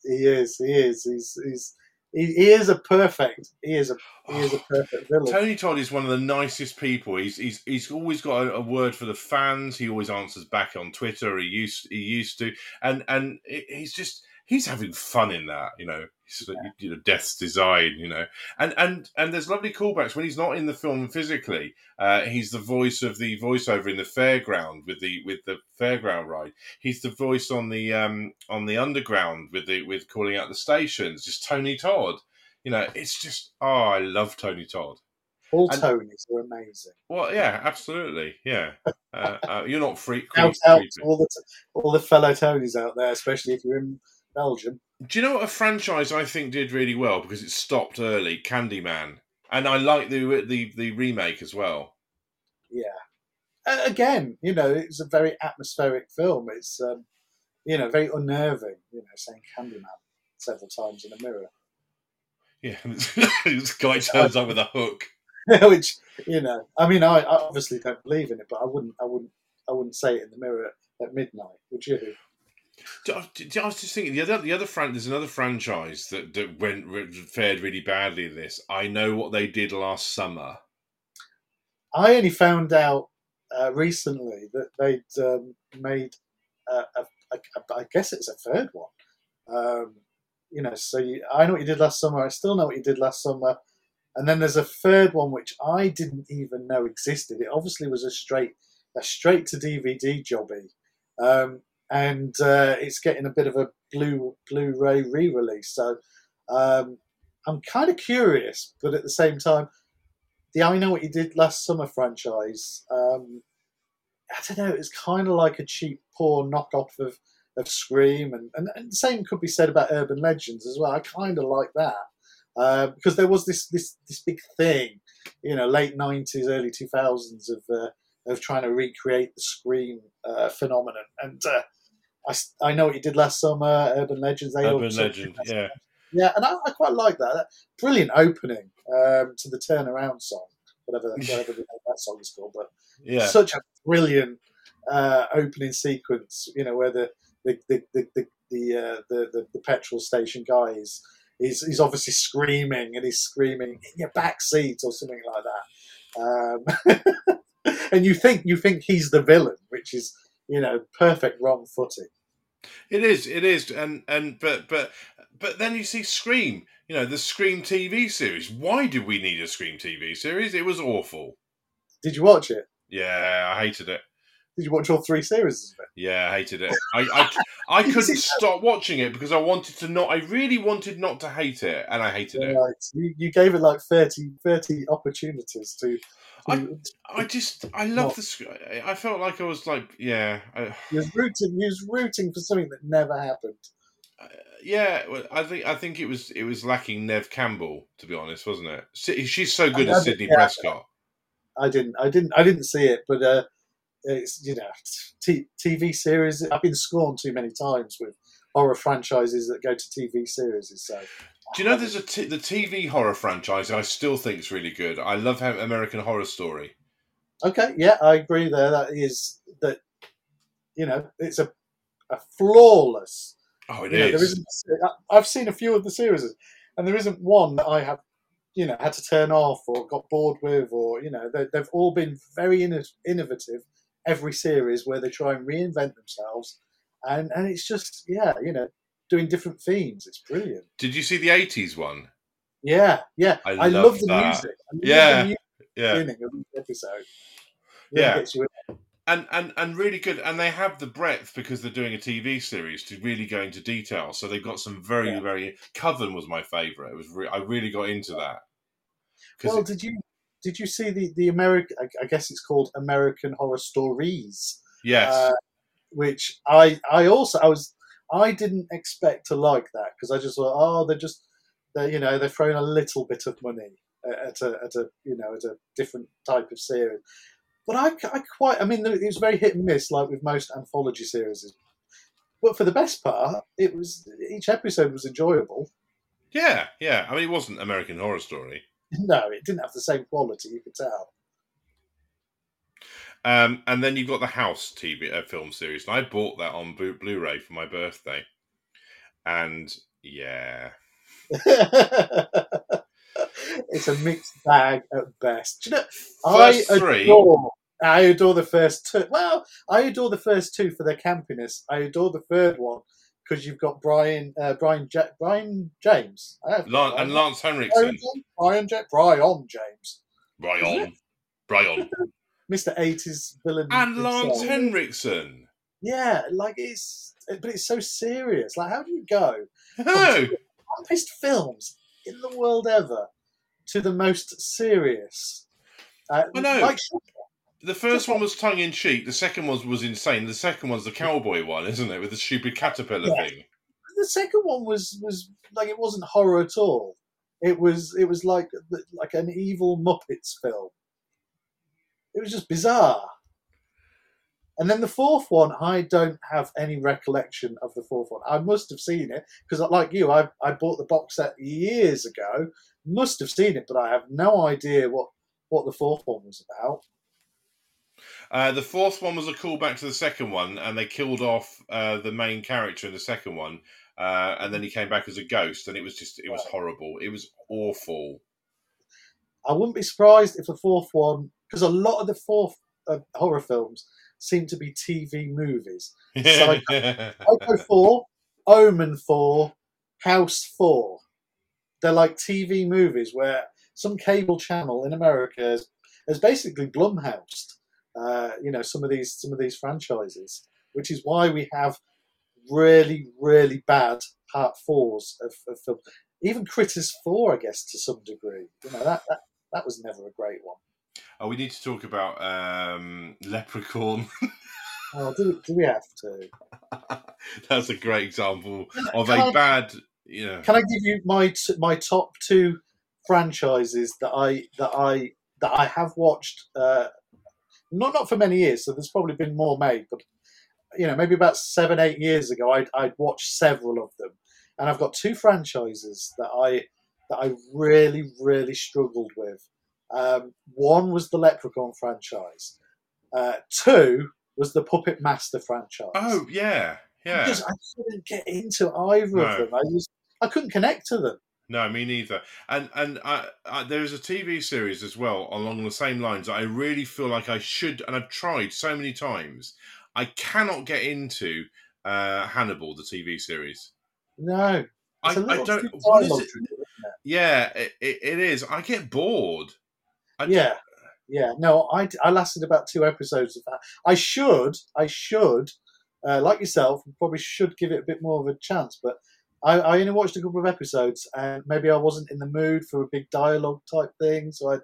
He is. He is. He's. He's. He, he is a perfect. He is a. He is a perfect villain. Tony Todd is one of the nicest people. He's he's he's always got a, a word for the fans. He always answers back on Twitter. He used he used to, and and he's just he's having fun in that. You know, he's, you know, Death's Design. You know, and and and there's lovely callbacks when he's not in the film physically. Uh, he's the voice of the voiceover in the fairground with the with the fairground ride. He's the voice on the um on the underground with the with calling out the stations. Just Tony Todd. You know, it's just oh, I love Tony Todd. All and- Tonys are amazing. Well, yeah, absolutely, yeah. Uh, uh, you're not freak. Out, out all the all the fellow Tonys out there, especially if you're in Belgium. Do you know what a franchise I think did really well because it stopped early? Candyman, and I like the the the remake as well. Yeah. Uh, again, you know, it's a very atmospheric film. It's, um, you know, very unnerving. You know, saying Candyman several times in a mirror. Yeah, this guy turns up with a hook. which you know, I mean, I, I obviously don't believe in it, but I wouldn't, I wouldn't, I wouldn't say it in the mirror at, at midnight, would you? I was just thinking the other the other fran- there's another franchise that, that went fared really badly in this. I know what they did last summer. I only found out uh, recently that they'd um, made a, I guess it's a third one. Um, you know, so you, I know what you did last summer. I still know what you did last summer. And then there's a third one which I didn't even know existed. It obviously was a straight a straight to DVD jobby, um, and uh, it's getting a bit of a blue Blu-ray re-release. So um, I'm kind of curious, but at the same time, the I Know What You Did Last Summer franchise. Um, I don't know. It's kind of like a cheap, poor knockoff of of Scream, and, and, and the same could be said about Urban Legends as well. I kind of like that uh, because there was this this this big thing, you know, late nineties, early two thousands of uh, of trying to recreate the Scream uh, phenomenon. And uh, I I know what you did last summer, Urban Legends. They Urban Legend, yeah, yeah, and I, I, quite like that. that brilliant opening um, to the Turnaround song, whatever whatever that song is called, but yeah, such a brilliant uh, opening sequence. You know, where the the the the the, the, uh, the, the, the petrol station guy is he's, he's obviously screaming and he's screaming in your back seat or something like that. Um, and you think you think he's the villain, which is you know perfect wrong footing. It is, it is, and and but but but then you see Scream, you know, the Scream TV series. Why did we need a Scream TV series? It was awful. Did you watch it? Yeah, I hated it. Did you watch all three series? Yeah, I hated it. I I, I couldn't stop watching it because I wanted to not. I really wanted not to hate it, and I hated it. Right. You, you gave it like 30, 30 opportunities to. I, I just I love the. I felt like I was like yeah. I, you was rooting. He was rooting for something that never happened. Uh, yeah, I think I think it was it was lacking Neve Campbell to be honest, wasn't it? She's so good as Sidney yeah, Prescott. I didn't, I didn't, I didn't see it, but uh, it's you know t- TV series. I've been scorned too many times with horror franchises that go to TV series. So, do you know there's a t- the TV horror franchise I still think is really good. I love how American Horror Story. Okay, yeah, I agree. There, that is that. You know, it's a a flawless. Oh, it is. Know, I've seen a few of the series, and there isn't one that I have you know had to turn off or got bored with or you know they, have all been very innovative every series where they try and reinvent themselves, and and it's just yeah, you know, doing different themes. It's brilliant. Did you see the '80s one? Yeah, yeah. I, I love, the that. music. I yeah, the music yeah. Episode. yeah. And, and and really good, and they have the breadth because they're doing a TV series to really go into detail. So they've got some very yeah. very. Coven was my favorite. It was re- I really got into that. Well, it, did you did you see the the American? I guess it's called American Horror Stories. Yes. Uh, which I I also I was I didn't expect to like that because I just thought oh they're just they're, you know they're throwing a little bit of money at a at a you know at a different type of series. But I, I quite I mean it was very hit and miss like with most anthology series. But for the best part, it was each episode was enjoyable. Yeah, yeah. I mean, it wasn't American Horror Story. no, it didn't have the same quality. You could tell. Um, and then you've got the House TV uh, film series, and I bought that on Blu- ray for my birthday. And yeah, it's a mixed bag at best. Do you know, first I three. Adore, I adore the first two. Well, I adore the first two for their campiness. I adore the third one because you've got Brian, uh, Brian, ja- Brion James, Lan- and Lance Henriksen, Brian, ja- Brion James, Brian, Brian, Mister Eighties villain, and Lance Henriksen. Yeah, like it's, but it's so serious. Like, how do you go? No, dumbest films in the world ever to the most serious. Uh, I know. Like, the first one was tongue in cheek. The second one was insane. The second one's the cowboy one, isn't it, with the stupid caterpillar yeah. thing? The second one was was like it wasn't horror at all. It was it was like like an evil Muppets film. It was just bizarre. And then the fourth one, I don't have any recollection of the fourth one. I must have seen it because, like you, I, I bought the box set years ago. Must have seen it, but I have no idea what what the fourth one was about. Uh, the fourth one was a callback to the second one, and they killed off uh, the main character in the second one, uh, and then he came back as a ghost, and it was just it was horrible. It was awful. I wouldn't be surprised if the fourth one, because a lot of the fourth uh, horror films seem to be TV movies. Psycho 4, Omen 4, House 4. They're like TV movies where some cable channel in America has, has basically Blumhoused, uh, you know, some of these some of these franchises, which is why we have really really bad part fours of, of film. Even Critters 4, I guess, to some degree. You know that that, that was never a great one. Oh, we need to talk about um, Leprechaun. Oh, do, do we have to? That's a great example of Can a I- bad. Yeah. Can I give you my t- my top two franchises that I that I that I have watched? Uh, not not for many years, so there's probably been more made, but you know, maybe about seven eight years ago, I'd, I'd watched several of them, and I've got two franchises that I that I really really struggled with. Um, one was the Leprechaun franchise. Uh, two was the Puppet Master franchise. Oh yeah, yeah. Because I couldn't get into either No. of them. I just I couldn't connect to them. No, me neither. And and I, I, there is a TV series as well along the same lines. that I really feel like I should, and I've tried so many times. I cannot get into uh, Hannibal, the TV series. No, I, it's a I don't. What is it? Yeah, it, it, it is. I get bored. I? Yeah, yeah. No, I I lasted about two episodes of that. I should, I should, uh, like yourself, probably should give it a bit more of a chance. But I, I only watched a couple of episodes, and maybe I wasn't in the mood for a big dialogue type thing, so I,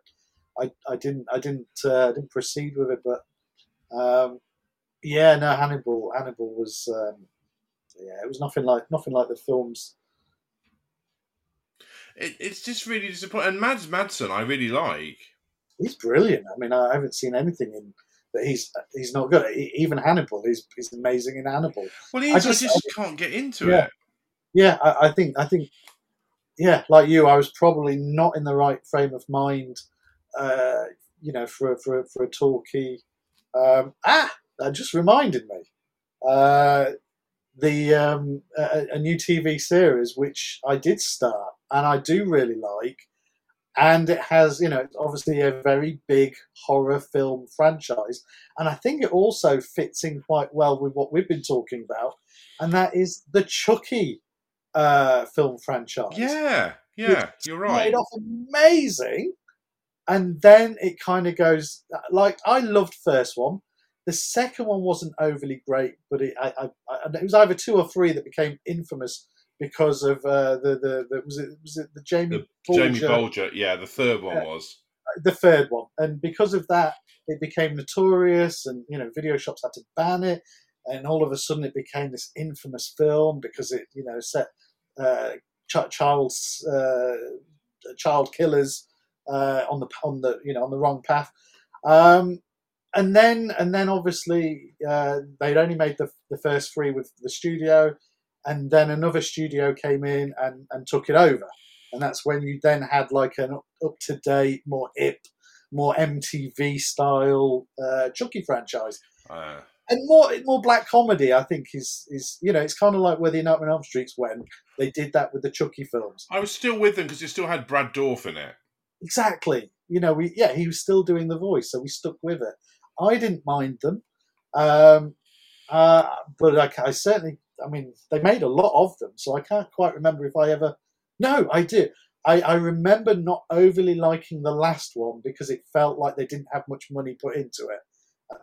I, I didn't, I didn't, uh, didn't proceed with it. But um, yeah, no, Hannibal, Hannibal was. Um, yeah, it was nothing like nothing like the films It, it's just really disappointing. And Mads Madsen, I really like. He's brilliant. I mean, I haven't seen anything in that he's he's not good. E- Even Hannibal, he's he's amazing in Hannibal. Well, he I is, I just- just, can't get into Yeah. it. Yeah, I, I think I think yeah, like you, I was probably not in the right frame of mind, uh, you know, for for for a talkie. Um, ah, that just reminded me. Uh, the um, a, a new TV series which I did start and I do really like, and it has you know obviously a very big horror film franchise, and I think it also fits in quite well with what we've been talking about, and that is the Chucky uh, film franchise. Yeah, yeah, you're right. Started off amazing, and then it kind of goes like I loved first one. The second one wasn't overly great, but it, I, I, I, it was either two or three that became infamous because of uh, the, the the was it was it the Jamie Jamie Bulger- Bolger, yeah, the third one Yeah. was. the third one, and because of that, it became notorious, and you know, video shops had to ban it, and all of a sudden, it became this infamous film because it, you know, set uh, ch- child uh, child killers uh, on the on the you know on the wrong path. Um, and then and then obviously uh, they'd only made the, the first three with the studio, and then another studio came in and, and took it over and that's when you then had like an up to date, more hip, more MTV style uh, Chucky franchise, Uh, and more more black comedy. I think is is you know it's kind of like where the Nightmare on Elm Streets went. They did that with the Chucky films. I was still with them because it still had Brad Dourif in it. Exactly. You know, we yeah he was still doing the voice, so we stuck with it. I didn't mind them, um, uh, but I, I certainly. I mean, they made a lot of them, so I can't quite remember if I ever. No, I did. I, I remember not overly liking the last one because it felt like they didn't have much money put into it.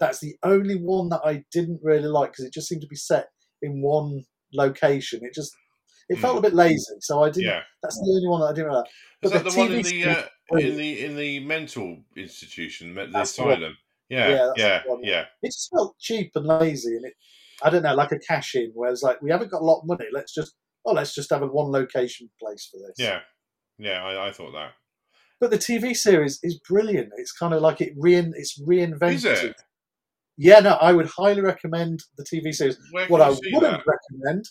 That's the only one that I didn't really like because it just seemed to be set in one location. It just it felt a bit lazy, so I didn't. Yeah, That's the only one that I didn't like. is But that the the, one in the uh, in the in the mental institution, the That's the asylum? Yeah, Yeah, yeah, yeah. It just felt cheap and lazy, and it I don't know, like a cash in, where it's like we haven't got a lot of money. Let's just oh, let's just have a one location place for this. yeah, yeah. I, I thought that. But the TV series is brilliant. It's kind of like it rein it's reinvented. Is it? Yeah, no, I would highly recommend the TV series. What I wouldn't that? recommend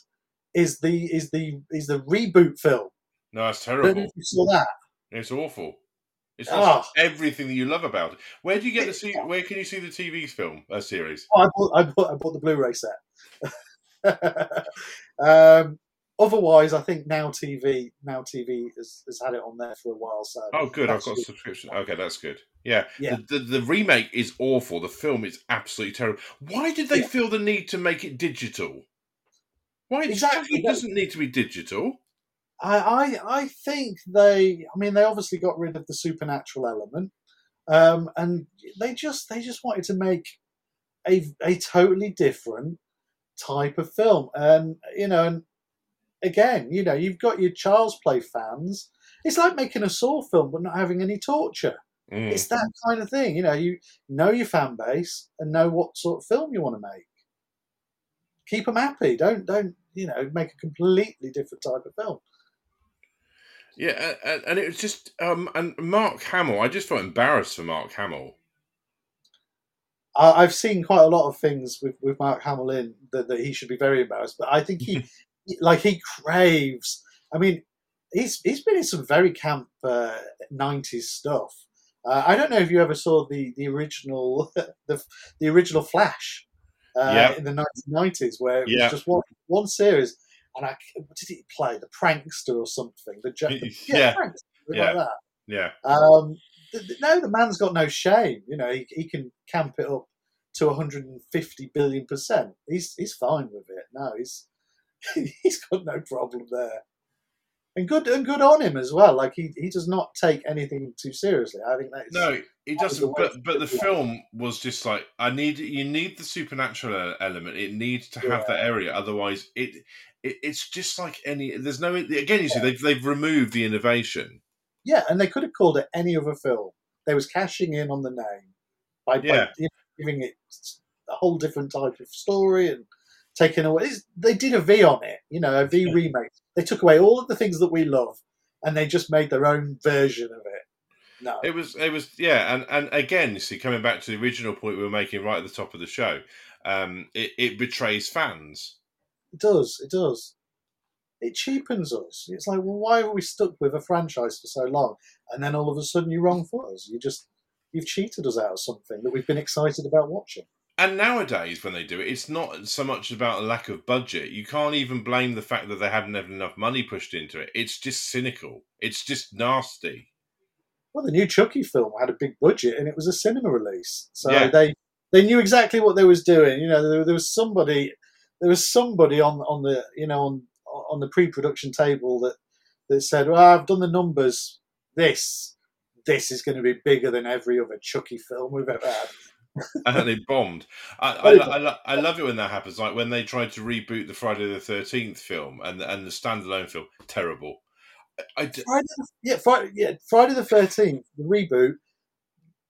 is the is the is the reboot film. No, it's I terrible. if you saw that. It's awful. It's just everything that you love about it. Where do you get the see? Where can you see the TV film uh, series? Oh, I bought, I bought, I bought the Blu-ray set. um, otherwise, I think Now TV, Now TV has, has had it on there for a while. So oh, good, I've got a subscription. Okay, that's good. Yeah, yeah. The, the, the, remake is awful. The film is absolutely terrible. Why did they yeah. feel the need to make it digital? Why exactly? It doesn't need to be digital. I, I, I think they. I mean, they obviously got rid of the supernatural element, um, and they just they just wanted to make a a totally different type of film. And you know, and again, you know, you've got your Child's Play fans. It's like making a Saw film but not having any torture. Mm. It's that kind of thing. You know, you know your fan base and know what sort of film you want to make. Keep them happy. Don't don't you know make a completely different type of film. Yeah, and it was just um, and Mark Hamill. I just felt embarrassed for Mark Hamill. I've seen quite a lot of things with, with Mark Hamill in that, that he should be very embarrassed, but I think he like he craves. I mean, he's he's been in some very camp uh, '90s stuff. Uh, I don't know if you ever saw the the original the the original Flash uh, yep. in the 1990s, where it was yep. just one one series. And I what did he play? The prankster or something? The, the yeah, yeah. Prankster, yeah. like that. Yeah. Um, no, the man's got no shame. You know, he, he can camp it up to 150 billion percent. He's he's fine with it. No, he's he's got no problem there. And good and good on him as well. Like he, he does not take anything too seriously. I think that's no, he doesn't. But but the film was just like I need you need the supernatural element. It needs to have yeah. that area. Otherwise, it, it it's just like any. There's no again. You see, they've they've removed the innovation. Yeah, and they could have called it any other film. They was cashing in on the name by, yeah. by giving it a whole different type of story and taking away. They did a V on it, you know, a V remake. They took away all of the things that we love, and they just made their own version of it. No, it was it was yeah, and and again, you see, coming back to the original point we were making right at the top of the show, um, it, it betrays fans. It does. It does. It cheapens us. It's like, well, why are we stuck with a franchise for so long, and then all of a sudden you're wrong for us? You just you've cheated us out of something that we've been excited about watching. And nowadays, when they do it, it's not so much about a lack of budget. You can't even blame the fact that they haven't had enough money pushed into it. It's just cynical. It's just nasty. Well, the new Chucky film had a big budget, and it was a cinema release, so yeah. they they knew exactly what they was doing. You know, there, there was somebody there was somebody on on the you know on on the pre-production table that that said, "Well, I've done the numbers. This this is going to be bigger than every other Chucky film we've ever had." and it bombed. I, I, I, I, love it when that happens. Like when they tried to reboot the Friday the Thirteenth film and and the standalone film, terrible. I, Friday, yeah, Friday, yeah, Friday the Thirteenth, the reboot.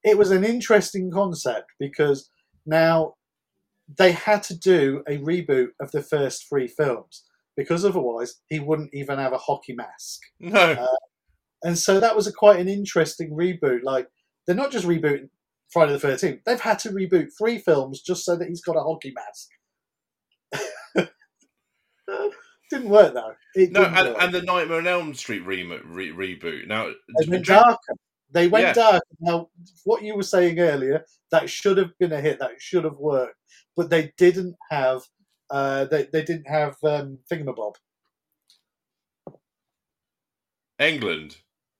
It was an interesting concept because now they had to do a reboot of the first three films because otherwise he wouldn't even have a hockey mask. No. Uh, and so that was a quite an interesting reboot. Like they're not just rebooting Friday the Thirteenth. They've had to reboot three films just so that he's got a hockey mask. didn't work though. It no, and, and, the Nightmare on Elm Street re- re- reboot. Now they went darker. They went yeah. dark. Now, what you were saying earlier, that should have been a hit. That should have worked, but they didn't have. Uh, they they didn't have um, Thingamabob. Englund.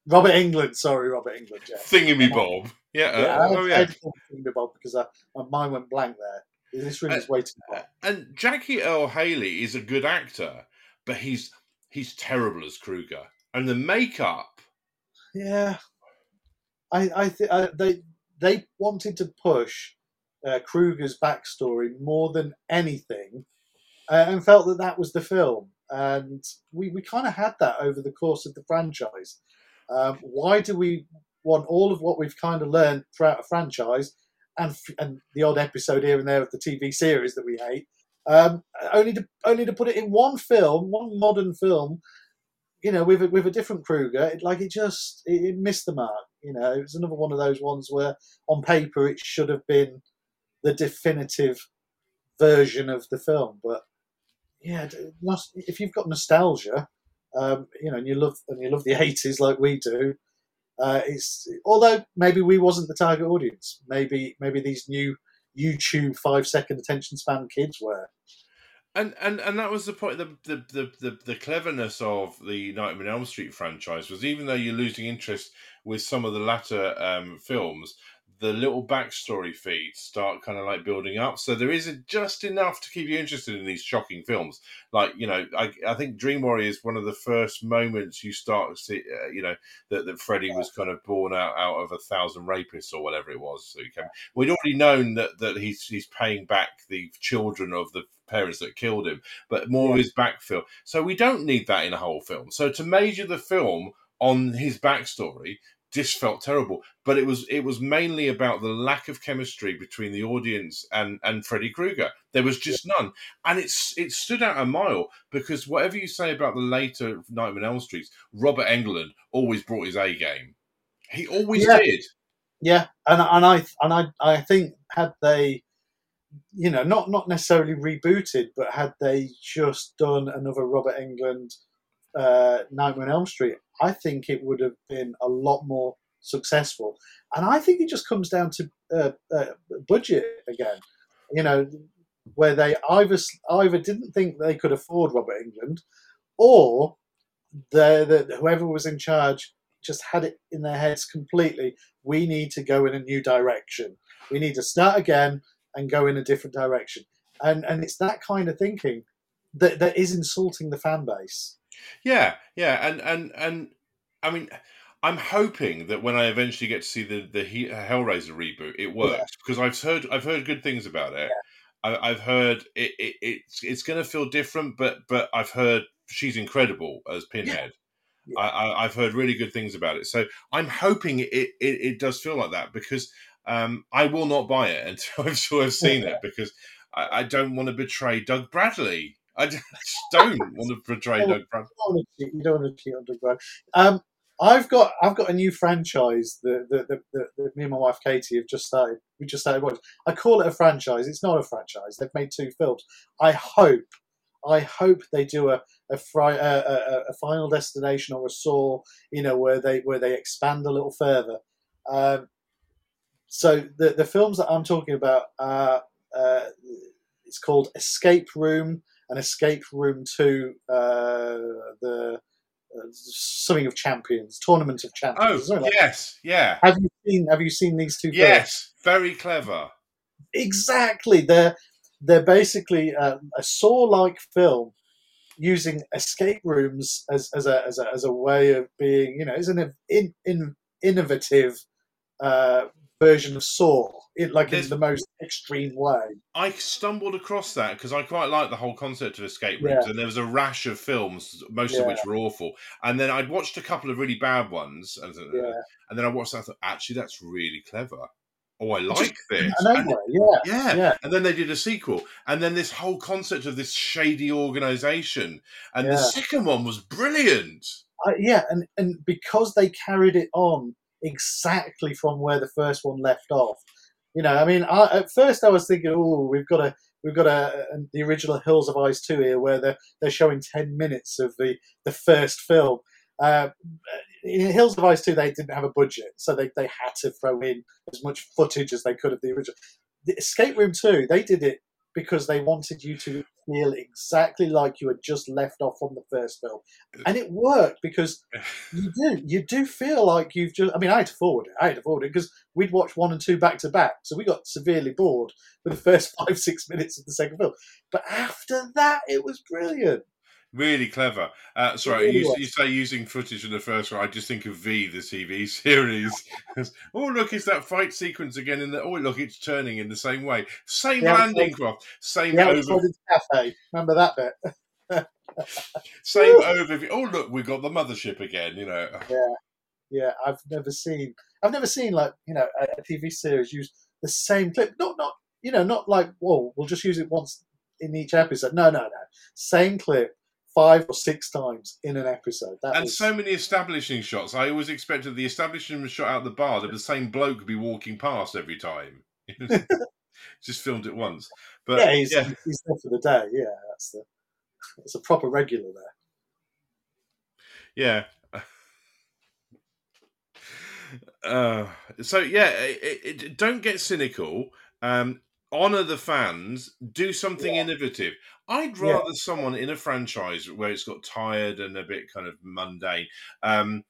Robert Englund, sorry, Robert Englund. Yeah. Thingy Bob. Yeah, uh, yeah, oh, yeah. Thingy Bob because I, my mind went blank there. This ring is way too uh, And Jackie Earle Haley is a good actor, but he's he's terrible as Krueger, And the makeup. Yeah, I I they they wanted to push uh, Krueger's backstory more than anything, uh, and felt that that was the film. And we, we kind of had that over the course of the franchise. Um, why do we want all of what we've kind of learned throughout a franchise and and the odd episode here and there of the TV series that we hate, um, only to only to put it in one film, one modern film, you know, with a, with a different Krueger? it, like it just it, it, missed the mark. You know, it was another one of those ones where on paper it should have been the definitive version of the film, but yeah, if you've got nostalgia, um, you know, and you love and you love the eighties like we do, Uh, it's although maybe we wasn't the target audience. Maybe maybe these new YouTube five second attention span kids were. And and and that was the point. The the the the, the cleverness of the Nightmare on Elm Street franchise was even though you're losing interest with some of the latter um, films, the little backstory feeds start kind of like building up. So there is just enough to keep you interested in these shocking films. Like, you know, I, I think Dream Warrior is one of the first moments you start to see, uh, you know, that, that Freddy was kind of born out, out of a thousand rapists or whatever it was. So came, we'd already known that, that he's, he's paying back the children of the parents that killed him, but more yeah. of his backfill. So we don't need that in a whole film. So to major the film on his backstory just felt terrible. But it was it was mainly about the lack of chemistry between the audience and and Freddy Krueger. There was just none, and it's it stood out a mile because whatever you say about the later Nightmare on Elm Streets, Robert Englund always brought his A game. He always yeah. did. Yeah, and and I and I I think had they you know, not not necessarily rebooted, but had they just done another Robert Englund uh, Nightmare on Elm Street, I think it would have been a lot more successful. And I think it just comes down to uh, uh, budget again. You know, where they either either didn't think they could afford Robert Englund, or the, the whoever was in charge just had it in their heads completely. We need to go in a new direction. We need to start again and go in a different direction. And and it's that kind of thinking that that is insulting the fan base. Yeah, yeah, and and and I mean, I'm hoping that when I eventually get to see the the Hellraiser reboot, it works yeah. because I've heard I've heard good things about it. Yeah. I, have heard it, it, it's it's going to feel different, but but I've heard she's incredible as Pinhead. Yeah. I, have heard really good things about it, so I'm hoping it it, it does feel like that because um, I will not buy it until I've sort of seen it because I, I don't want to betray Doug Bradley. I just don't want to portray Doug Bradley. You don't want to cheat on Doug Bradley. Um, I've got I've got a new franchise that, that, that, that, me and my wife Katie have just started. We just started watching. I call it a franchise. It's not a franchise. They've made two films. I hope I hope they do a a, fri- a, a, a final destination or a saw. You know where they where they expand a little further. Um, so the the films that I'm talking about are uh, it's called Escape Room and Escape Room to uh, the uh, something of Champions, Tournament of Champions. Oh yes, yeah. Have you seen Have you seen these two? Yes, films? very clever. Exactly. They're they're basically um, a Saw-like film using escape rooms as, as, a, as, a, as a way of being, you know, as an in, in, innovative uh, version of Saw, it, like There's, in the most extreme way. I stumbled across that because I quite like the whole concept of escape rooms, yeah. and there was a rash of films, most yeah. of which were awful. And then I'd watched a couple of really bad ones, and, yeah. and then I watched that. I thought, actually, that's really clever. Oh, I like Just, this. And, yeah, yeah, yeah. And then they did a sequel, and then this whole concept of this shady organization, and the second one was brilliant. Uh, yeah, and and because they carried it on exactly from where the first one left off. You know, I mean, I, at first I was thinking, oh, we've got a we've got a, the original Hills of Ice two here, where they're they're showing ten minutes of the the first film. Uh, in Hills of Ice two, they didn't have a budget, so they they had to throw in as much footage as they could of the original. The Escape Room two, they did it because they wanted you to feel exactly like you had just left off from the first film, and it worked because you do you do feel like you've just. I mean, I had to forward it. I had to forward it because we'd watched one and two back to back, so we got severely bored with the first five six minutes of the second film. But after that, it was brilliant. Really clever. Uh, sorry, you, you, say using footage in the first one. I just think of V, the TV series. oh, look, it's that fight sequence again. In the oh, look, it's turning in the same way. Same yeah, landing craft. Same yeah, over. Cafe. Remember that bit? same overview. Oh, look, we've got the mothership again. You know. Yeah, yeah. I've never seen. I've never seen like you know a, a TV series use the same clip. Not not you know not like whoa, we'll just use it once in each episode. No, no, no. Same clip five or six times in an episode. That and was... so many establishing shots. I always expected the establishing shot out the bar that the same bloke would be walking past every time. Just filmed it once. But yeah, he's, yeah. he's there for the day. Yeah, that's the it's a proper regular there. Yeah. Uh, so yeah, it, it, don't get cynical. Um, honor the fans. Do something Yeah. innovative. I'd Yeah. rather someone in a franchise where it's got tired and a bit kind of mundane um,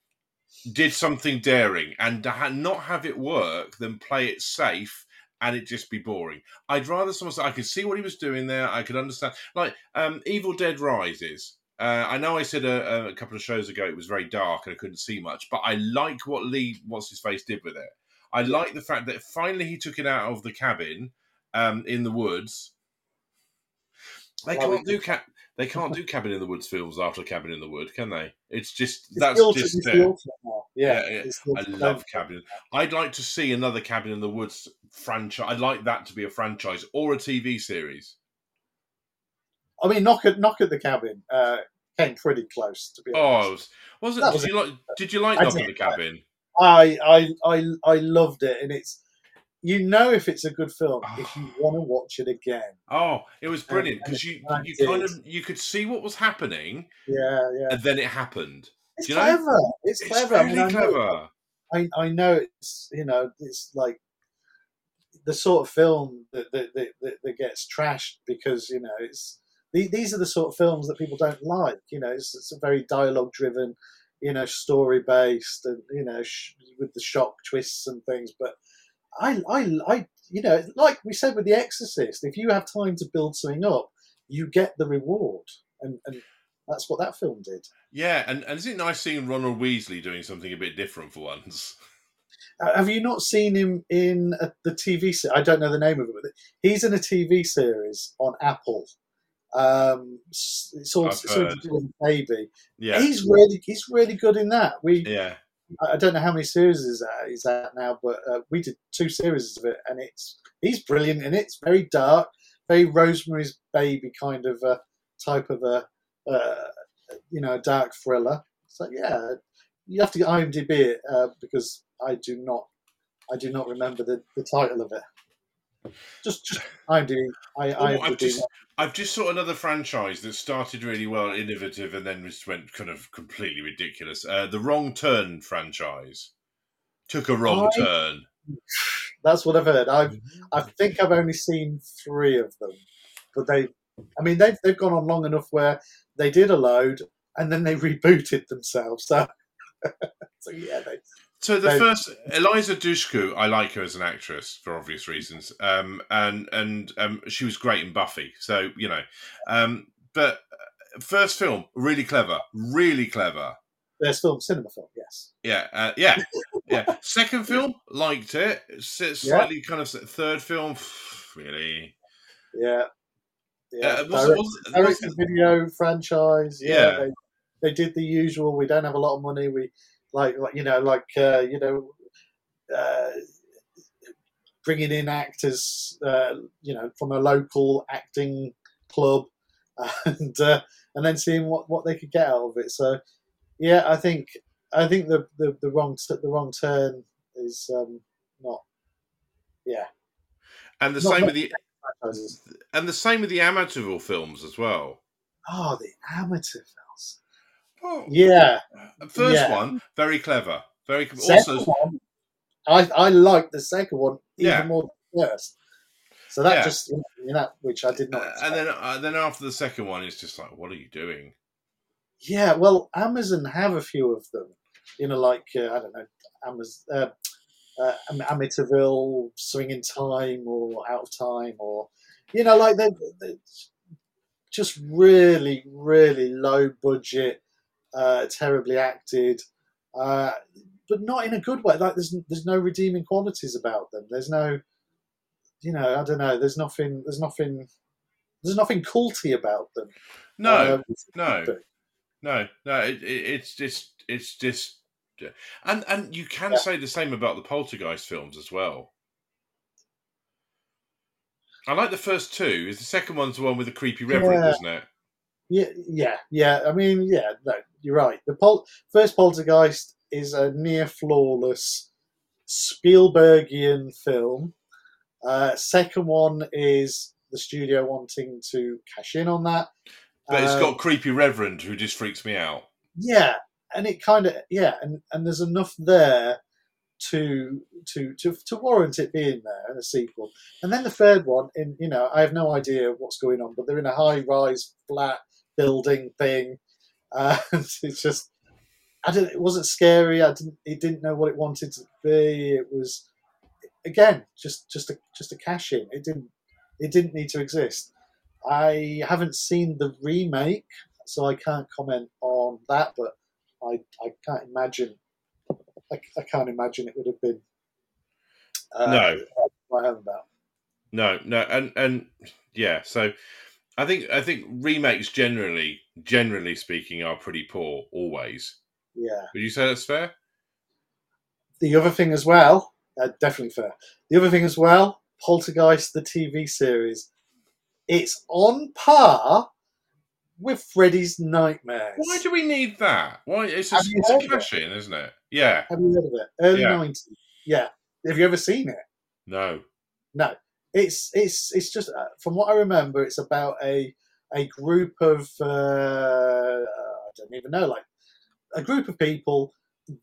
did something daring and ha- not have it work than play it safe and it just be boring. I'd rather someone say I could see what he was doing there. I could understand, like um, Evil Dead Rises. Uh, I know I said a, a couple of shows ago it was very dark and I couldn't see much, but I like what Lee, what's his face, did with it. I like the fact that finally he took it out of the cabin um, in the woods. They Love can't do ca- They can't do cabin in the woods films after cabin in the wood, can they? It's just It's that's just there. Yeah, Yeah, yeah. I love cabin. I'd like to see another cabin in the woods franchise. I'd like that to be a franchise or a TV series. I mean, knock at knock at the cabin uh, came pretty close to be Oh, honest. was it? That Did was you like? Did you like I Knock at the Cabin? I, I I I loved it, and it's you know if it's a good film if you oh. want to watch it again. Oh, it was brilliant because you you did. kind of you could see what was happening, Yeah, yeah. and then it happened. It's you know? clever. It's It's clever. I really mean, I know, clever. I, I know it's you know it's like the sort of film that that, that, that, that gets trashed because you know it's the- these are the sort of films that people don't like. You know, it's, it's a very dialogue driven, you know, story based, and you know, sh- with the shock twists and things. But I, I, I, you know, like we said with The Exorcist, if you have time to build something up, you get the reward, and and that's what that film did. Yeah, and, and is it nice seeing Ronald Weasley doing something a bit different for once? Uh, Have you not seen him in a, the TV series? I don't know the name of it, but he's in a TV series on Apple. Um, it's all it's all to do with a baby. Yeah, He's really he's really good in that. We yeah. I don't know how many series is that he's at now, but uh, we did two series of it, and it's he's brilliant in it. It's very dark, very Rosemary's Baby kind of a type of a uh, you know dark thriller. So yeah, you have to get IMDb it uh, because I do not I do not remember the, the title of it. Just just IMDb. I, Oh, I've IMDb. just I've just saw another franchise that started really well, innovative, and then just went kind of completely ridiculous. Uh, the Wrong Turn franchise took a wrong I- turn. That's what I've heard. I've I think I've only seen three of them, but they, I mean, they've they've gone on long enough where they did a load and then they rebooted themselves. So, so yeah, they, So the So- first Eliza Dushku, I like her as an actress for obvious reasons, um, and and um, she was great in Buffy. So you know, um, but uh, first film really clever, really clever. there's film, cinema film, yes. Yeah, uh, yeah, yeah. Second film liked it. Slightly kind of third film, really. Yeah, yeah. Uh, was, direct, was, direct was, video franchise. Yeah, Yeah. They, they did the usual. We don't have a lot of money. We like, like you know, like uh, you know, uh, bringing in actors, uh, you know, from a local acting club, and uh, and then seeing what, what they could get out of it. So, yeah, I think I think the the, the wrong the wrong turn is um, not. Yeah, and the not- same with the franchises. and the same with the Amityville films as well. Oh, the amateur films. Oh, Yeah, first yeah. one very clever, very cl- second also one, I I liked the second one even Yeah. more than the first. So that Yeah. just you know which I did not. Uh, and then uh, then after the second one, it's just like, what are you doing? yeah, well, Amazon have a few of them. You know, like uh, I don't know, Amazon. Uh, uh, Amityville, Swing in Time, or Out of Time, or you know, like they just really, really low budget, uh, terribly acted, uh, but not in a good way. Like there's there's no redeeming qualities about them. There's no, you know, I don't know. There's nothing. There's nothing. There's nothing culty about them. No, Uh, no, no, no. It, it, it's just it's just, and and you can Yeah. say the same about the Poltergeist films as well. I like the first two. Is the second one's the one with the creepy reverend, Yeah. isn't it? Yeah, yeah, yeah. I mean, yeah, no, you're right. The pol- first Poltergeist is a near flawless Spielbergian film. Uh, second one is the studio wanting to cash in on that. But it's Um, got creepy reverend who just freaks me out. yeah, and it kind of yeah, and and there's enough there to to to to warrant it being there in a sequel. And then the third one, in you know, I have no idea what's going on, but they're in a high-rise flat building thing, and it's just. I didn't, it wasn't scary. I didn't. It didn't know what it wanted to be. It was, again, just just a just a cash in. It didn't. It didn't need to exist. I haven't seen the remake, so I can't comment on that. But I I can't imagine I, I can't imagine it would have been. Uh, no, I have about. No, no, and and yeah, so I think I think remakes generally, generally speaking, are pretty poor always. Yeah. Would you say that's fair? The other thing as well, uh, definitely fair. The other thing as well, Poltergeist, the TV series, it's on par with Freddy's Nightmares. Why do we need that? Why it's a, it's a cash in, isn't it? Yeah. Have you heard of it? Early yeah. Yeah. Have you ever seen it? No. No. It's it's it's just uh, from what I remember, it's about a a group of uh, I don't even know, like a group of people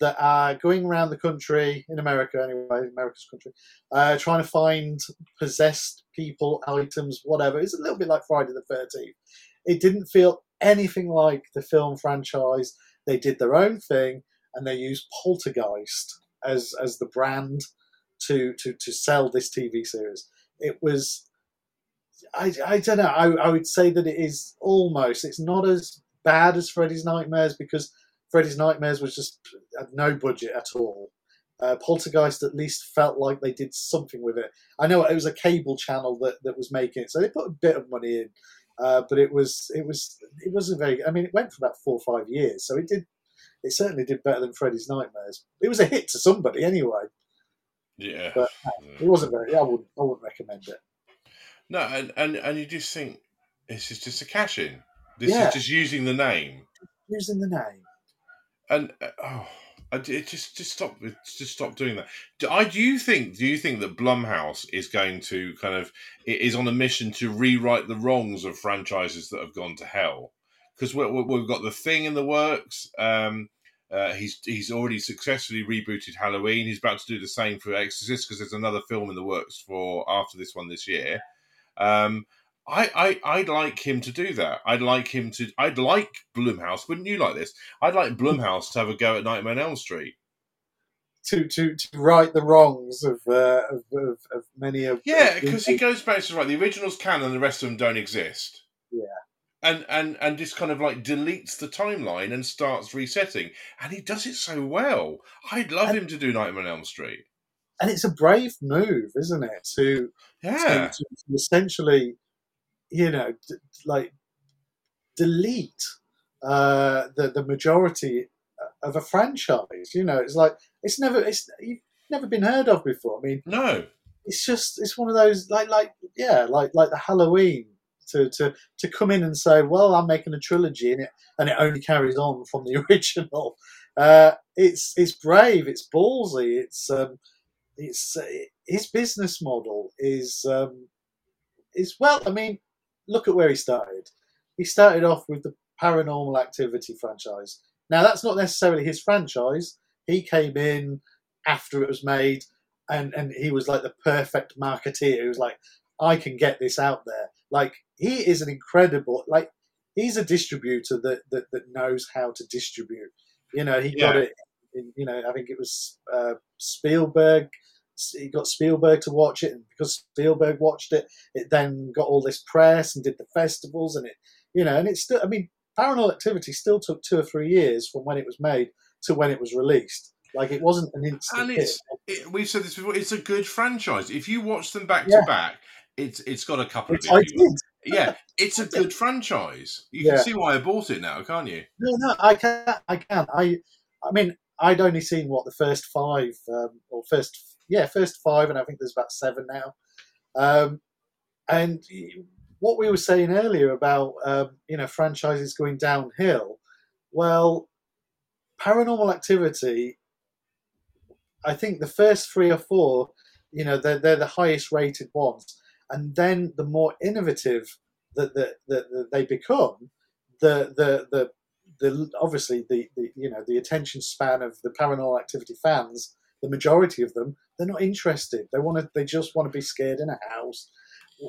that are going around the country in America, anyway, America's country, uh, trying to find possessed people, items, whatever. It's a little bit like Friday the Thirteenth. It didn't feel anything like the film franchise. They did their own thing and they used Poltergeist as as the brand to to to sell this TV series. It was, I, I don't know. I, I would say that it is almost. It's not as bad as Freddy's Nightmares because Freddy's Nightmares was just had no budget at all. Uh, Poltergeist at least felt like they did something with it. I know it was a cable channel that, that was making it, so they put a bit of money in, uh, but it was it was it wasn't very. I mean, it went for about four or five years, so it did it certainly did better than Freddy's Nightmares. It was a hit to somebody anyway. Yeah, but it wasn't very. I wouldn't. I wouldn't recommend it. No, and and, and you just think this is just a cash in. This yeah. is just using the name. Using the name. And uh, oh, it just just stop just stop doing that. Do, I do you think do you think that Blumhouse is going to kind of is on a mission to rewrite the wrongs of franchises that have gone to hell? Because we have got the thing in the works. Um, uh, he's he's already successfully rebooted Halloween. He's about to do the same for Exorcist because there's another film in the works for after this one this year. Um, I, I I'd like him to do that. I'd like him to. I'd like Blumhouse. Wouldn't you like this? I'd like Blumhouse to have a go at Nightmare on Elm Street. To, to, to right the wrongs of, uh, of, of, of many of yeah because he goes back to right the originals can and the rest of them don't exist yeah and and and just kind of like deletes the timeline and starts resetting. And he does it so well. I'd love and, him to do nightmare on elm street. And it's a brave move isn't it to yeah. to, to essentially you know d- like delete uh the the majority of a franchise you know? It's like it's never it's you've never been heard of before. I mean no. it's just it's one of those like like yeah like like the halloween to, to, to come in and say, well, I'm making a trilogy and it, and it only carries on from the original. Uh, it's, it's brave, it's ballsy, it's, um, it's, uh, his business model is, um, is, well, I mean, look at where he started. He started off with the Paranormal Activity franchise. Now, that's not necessarily his franchise. He came in after it was made, and, and he was like the perfect marketeer. He was like, I can get this out there. Like he is an incredible like he's a distributor that that, that knows how to distribute. You know, he yeah. got it. In, you know, I think it was uh, Spielberg. He got Spielberg to watch it, and because Spielberg watched it, it then got all this press and did the festivals, and it, you know, and it's still. I mean, Paranormal Activity still took two or three years from when it was made to when it was released. Like it wasn't an instant and it's. It, we've said this before. It's a good franchise. If you watch them back yeah. to back, it's it's got a couple of. yeah, it's a good franchise. You can see why I bought it now, can't you? No, no, I can. I can. I, I mean, I'd only seen what the first five, um, or first, yeah, first five, and I think there's about seven now. Um, and what we were saying earlier about um, you know franchises going downhill, well, Paranormal Activity. I think the first three or four, you know, they're, they're the highest rated ones and then the more innovative that, that, that, they become, the the the the obviously the, the you know the attention span of the paranormal activity fans the majority of them, they're not interested. They want to. They just want to be scared in a house.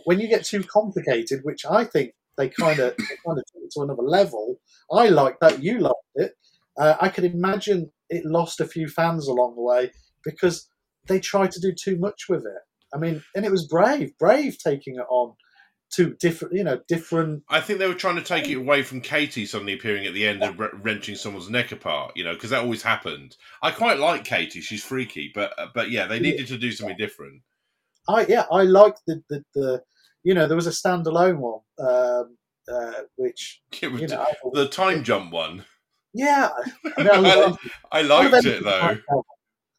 When you get too complicated, which I think they kind of kind of to another level. I like that. You liked it. Uh, I could imagine it lost a few fans along the way because they tried to do too much with it. I mean, and it was brave, brave taking it on two different, you know, different. I think they were trying to take it away from Katie suddenly appearing at the end and wrenching someone's neck apart, you know, because that always happened. I quite like Katie; she's freaky, but uh, but yeah, they needed to do something different. I yeah, I liked the the, the you know there was a standalone one um, uh, which you know, the time jump one. Yeah, I, mean, I, I, I liked it though.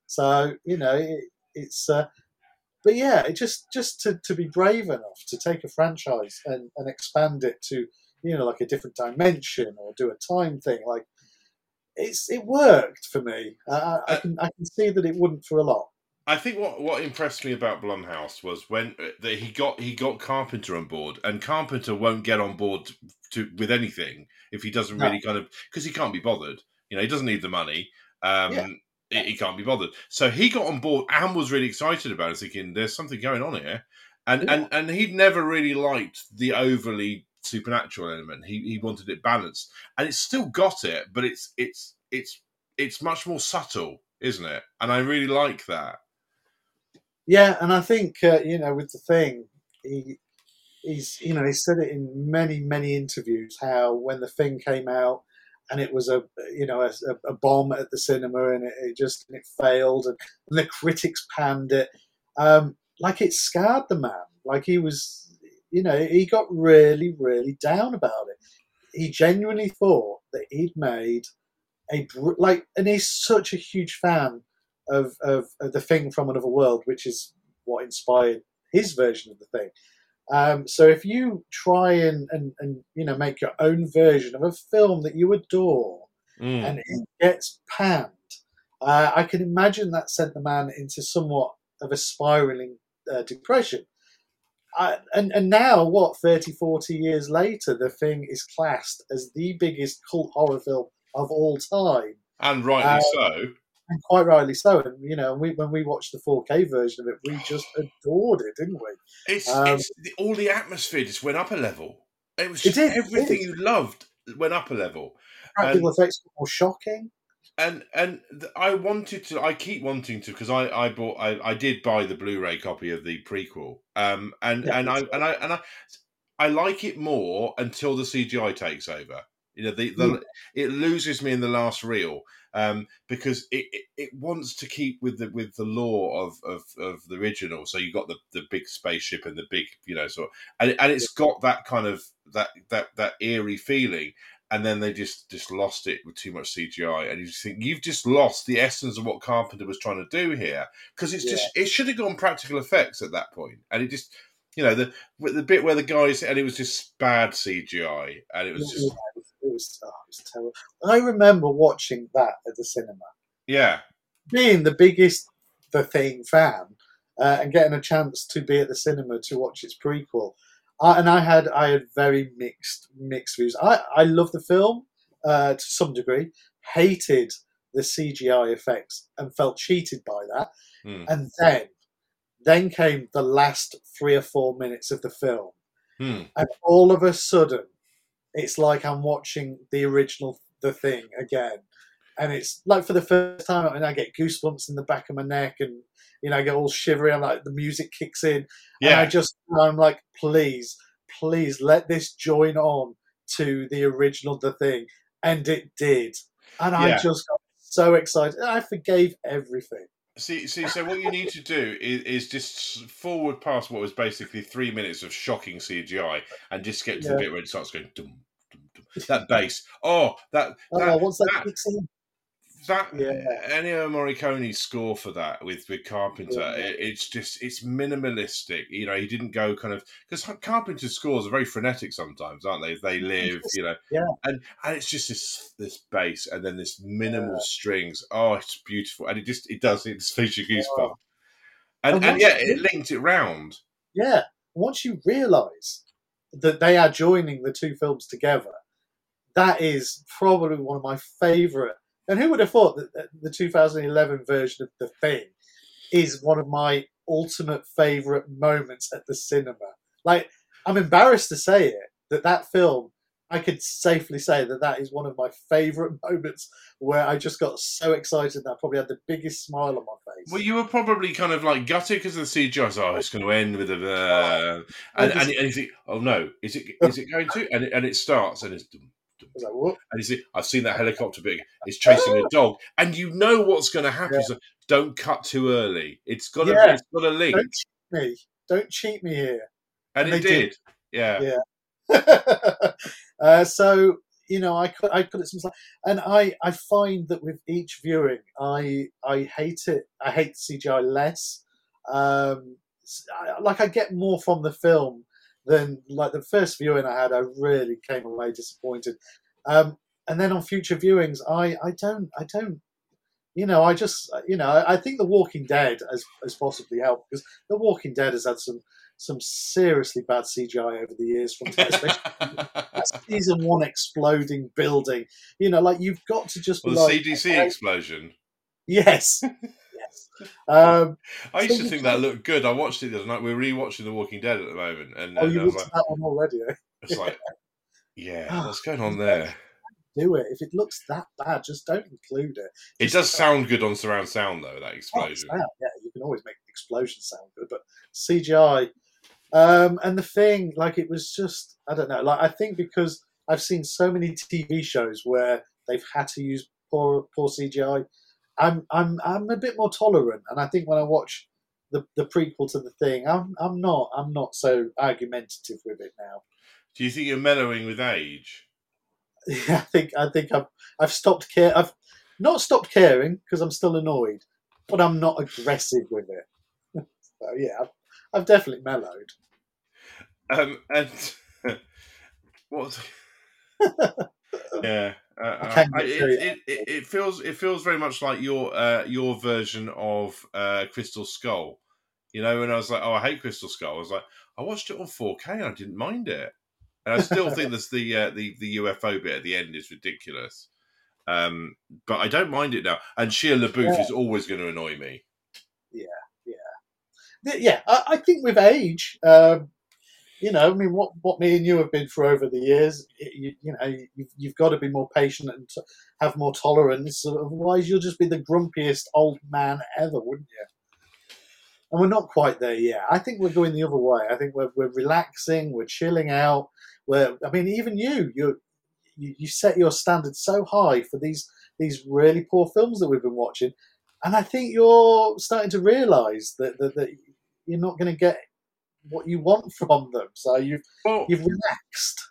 So you know, it, it's. Uh, but yeah, it just just to, to be brave enough to take a franchise and, and expand it to you know like a different dimension or do a time thing like it's it worked for me. Uh, I can I can see that it wouldn't for a lot. I think what, what impressed me about Blumhouse was when uh, that he got he got Carpenter on board, and Carpenter won't get on board to with anything if he doesn't really no. kind of because he can't be bothered. You know, he doesn't need the money. Um, yeah he can't be bothered. So he got on board and was really excited about it, thinking there's something going on here. And yeah. and and he'd never really liked the overly supernatural element. He he wanted it balanced, and it's still got it, but it's it's it's it's much more subtle, isn't it? And I really like that. Yeah, and I think uh, you know with the thing, he he's you know he said it in many many interviews how when the thing came out and it was a you know a, a bomb at the cinema and it, it just it failed and, and, the critics panned it. Um, like it scarred the man. Like he was you know he got really really down about it. He genuinely thought that he'd made a like and he's such a huge fan of, of, of the thing from another world which is what inspired his version of the thing um, so if you try and, and, and you know make your own version of a film that you adore mm. and it gets panned, uh, I can imagine that sent the man into somewhat of a spiraling uh, depression. Uh, and, and now, what, 30, 40 years later, the thing is classed as the biggest cult horror film of all time. And rightly um, so and quite rightly so. And you know, we, when we watched the 4K version of it, we just adored it, didn't we? It's, um, it's all the atmosphere just went up a level. It was just it did, everything you loved went up a level. Practical effects were more shocking. And and I wanted to. I keep wanting to because I I bought I, I did buy the Blu-ray copy of the prequel. Um and yeah, and I and I and I I like it more until the CGI takes over. You know, the, the it loses me in the last reel um, because it, it, it, wants to keep with the with the law of, of, of the original. So you got the, the big spaceship and the big you know sort, of, and and it's got that kind of that that that eerie feeling. And then they just just lost it with too much CGI, and you just think you've just lost the essence of what Carpenter was trying to do here because it's yeah. just it should have gone practical effects at that point, and it just you know the the bit where the guys and it was just bad CGI, and it was just it was, oh, it was terrible. I remember watching that at the cinema. Yeah. Being the biggest The Thing fan uh, and getting a chance to be at the cinema to watch its prequel. I, and I had I had very mixed mixed views. I, I love the film uh, to some degree, hated the CGI effects and felt cheated by that. Mm. And then then came the last three or four minutes of the film. Mm. And all of a sudden, it's like I'm watching the original The Thing again. And it's like for the first time, and I get goosebumps in the back of my neck, and you know, I get all shivery. I'm like, the music kicks in, yeah. and I just, I'm like, please, please let this join on to the original The Thing, and it did, and yeah. I just got so excited. I forgave everything. See, see. So what you need to do is, is just forward past what was basically three minutes of shocking CGI, and just get to yeah. the bit where it starts going dum that bass. Oh, that. Oh, that, once that, that kicks in. That yeah. Ennio Morricone's score for that with with Carpenter, yeah. it, it's just it's minimalistic. You know, he didn't go kind of because Carpenter's scores are very frenetic sometimes, aren't they? They live, you know, yeah, and and it's just this this bass and then this minimal yeah. strings. Oh, it's beautiful, and it just it does it just makes you goosebumps. Oh. And and, and yeah, it linked it round. Yeah, once you realise that they are joining the two films together, that is probably one of my favourite And who would have thought that the 2011 version of The Thing is one of my ultimate favourite moments at the cinema? Like, I'm embarrassed to say it, that that film, I could safely say that that is one of my favourite moments where I just got so excited that I probably had the biggest smile on my face. Well, you were probably kind of like gutted because of the CGI. So, oh, it's going to end with a, uh, and, and, and you think, oh no, is it is it going to? And it, and it starts and it's. dum, I was like. And you see, I've seen that helicopter bit. It's chasing a dog, and you know what's going to happen. Yeah. So don't cut too early. It's got to. Yeah. It's got a link, Don't cheat me. Don't cheat me here. and they it did. did. Yeah. Yeah. uh, so you know, I could I put it some and I I find that with each viewing, I I hate it. I hate CGI less. Um, like I get more from the film than like the first viewing I had. I really came away disappointed. Um, and then on future viewings, I I don't I don't. You know, I just you know I think The Walking Dead has, has possibly helped because The Walking Dead has had some some seriously bad CGI over the years from season one exploding building. You know, like you've got to just well, the like, CDC okay, explosion. yes, yes. Um, I used So to think that looked good. I watched it the other night. We're rewatching The Walking Dead at the moment, and, oh, and you I was looked like, at that one already. Eh? it's like, yeah, what's going on there? Do it. If it looks that bad, just don't include it. It does sound good on surround sound though. That Oh, explosion. sound, yeah, you can always make explosions sound good, but CGI. Um, and the thing, like, it was just, I don't know, like, I think because I've seen so many TV shows where they've had to use poor, poor CGI, I'm, I'm, I'm a bit more tolerant. And I think when I watch the, the prequel to the thing, I'm, I'm not, I'm not so argumentative with it now. Do you think you're mellowing with age? Yeah, I think, I think I've, I've stopped care, I've not stopped caring because I'm still annoyed, but I'm not aggressive with it. so yeah, I've, I've definitely mellowed. Um, and what? yeah, uh, uh, I- it, it, it, it feels it feels very much like your uh, your version of uh, Crystal Skull. You know, and I was like, oh, I hate Crystal Skull. I was like, I watched it on 4K and I didn't mind it, and I still think there's the uh, the the UFO bit at the end is ridiculous. Um, but I don't mind it now. And Shia LaBeouf Yeah. is always going to annoy me. Yeah, yeah, I, I think with age, um, you know, I mean, what what me and you have been through over the years, you, you know, you've, you've got to be more patient and have more tolerance. Otherwise, you'll just be the grumpiest old man ever, wouldn't you? And we're not quite there yet. I think we're going the other way. I think we're we're relaxing, we're chilling out. We're, I mean, even you, you you set your standards so high for these these really poor films that we've been watching, and I think you're starting to realise that, that that you're not going to get what you want from them. So you've Well, you've relaxed.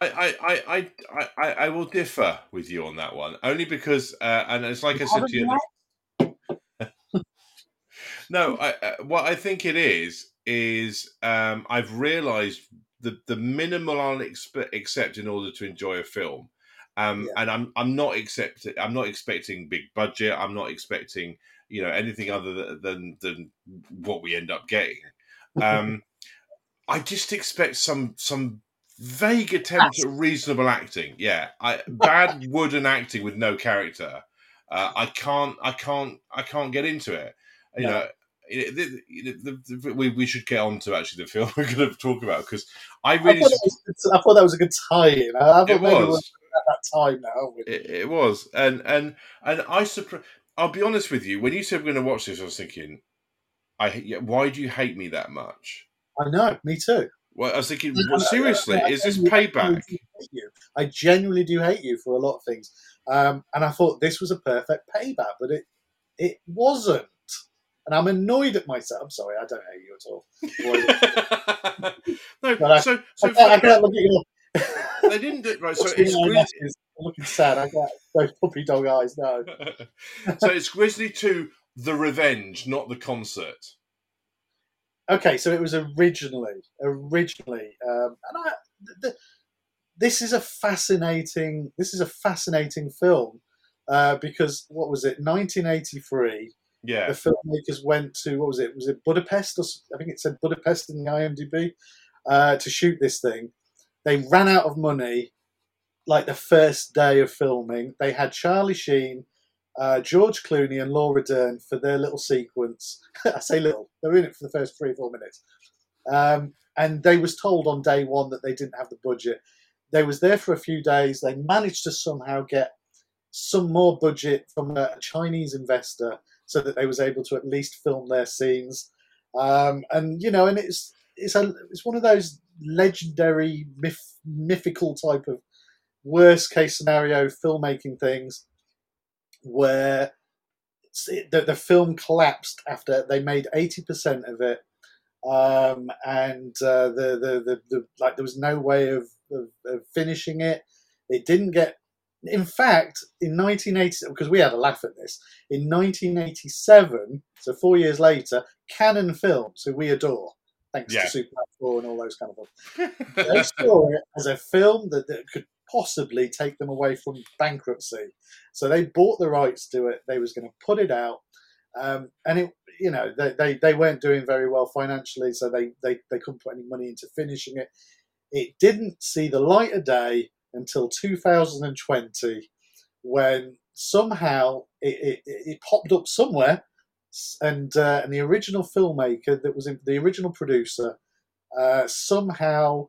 I, I, I, I, I, I will differ with you on that one, only because, uh, and it's like I said to you. No, I, uh, what I think it is is um, I've realised the the minimal I'll expe- accept in order to enjoy a film, um, Yeah. and I'm I'm not accepting I'm not expecting big budget. I'm not expecting you know anything other than than, than what we end up getting. Um, I just expect some some vague attempt at reasonable acting. Yeah, I bad wooden acting with no character. Uh, I can't I can't I can't get into it. You No. know. It- the- the- we, we should get on to actually the film we're going to talk about because I I really thought, that was, I thought that was a good tie-in. I, I thought it was at that time now. it, it was and and and I surpri- I'll be honest with you when you said we're going to watch this I was thinking I why do you hate me that much I know, me too. well I was thinking well, seriously I is this payback genuinely do hate you. I genuinely do hate you for a lot of things, um, and I thought this was a perfect payback, but it it wasn't, and I'm annoyed at myself. I'm sorry, I don't hate you at all. No But I- so so I, can't, I can't look at you. they didn't do it right so it's going Grizz- is looking sad. I got those puppy dog eyes. No, so it's Grizzly 2 The Revenge not the concert okay, so it was originally, originally, um, and I, th- this is a fascinating, this is a fascinating film uh, because what was it, 1983? Yeah The filmmakers went to what was it? Was it Budapest? Or, I think it said Budapest in the IMDb uh, to shoot this thing. They ran out of money like the first day of filming. They had Charlie Sheen uh, George Clooney and Laura Dern for their little sequence. I say little; they're in it for the first three or four minutes. Um, and they was told on day one that they didn't have the budget. They was there for a few days. They managed to somehow get some more budget from a Chinese investor so that they was able to at least film their scenes. Um, and you know, and it's it's a it's one of those legendary myth, mythical type of worst case scenario filmmaking things where the, the film collapsed after they made 80% of it um, and uh, the, the, the, the, like there was no way of, of, of, finishing it it didn't get in fact in 1980 because we had a laugh at this in 1987 so four years later Cannon Films who we adore thanks yeah. to Superman 4 and all those kind of things they saw it as a film that, that could possibly take them away from bankruptcy. So they bought the rights to it. They was going to put it out, um, and it, you know, they, they, they weren't doing very well financially, so they, they they couldn't put any money into finishing it. It didn't see the light of day until 2020, when somehow it, it, it popped up somewhere, and uh, and the original filmmaker that was in, the original producer uh, somehow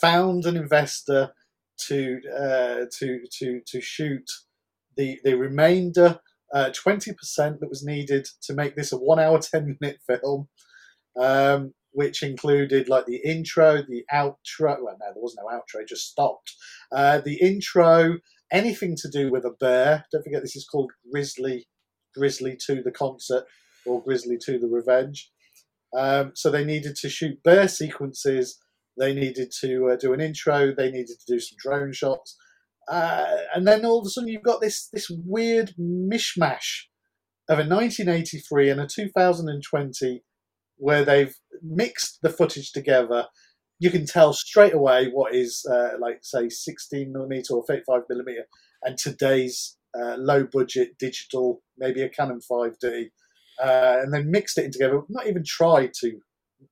found an investor to uh, to to to shoot the the remainder uh, twenty percent that was needed to make this a one hour ten minute film, um, which included like the intro, the outro. Well, no, there was no outro; just stopped. Uh, the intro, anything to do with a bear. Don't forget, this is called Grizzly Grizzly to the concert or Grizzly to the Revenge. Um, so they needed to shoot bear sequences they needed to uh, do an intro. They needed to do some drone shots, uh, and then all of a sudden you've got this this weird mishmash of a 1983 and a 2020 where they've mixed the footage together. You can tell straight away what is uh, like say 16 millimeter or 35 millimeter, and today's uh, low budget digital, maybe a Canon 5D, uh, and then mixed it in together. Not even tried to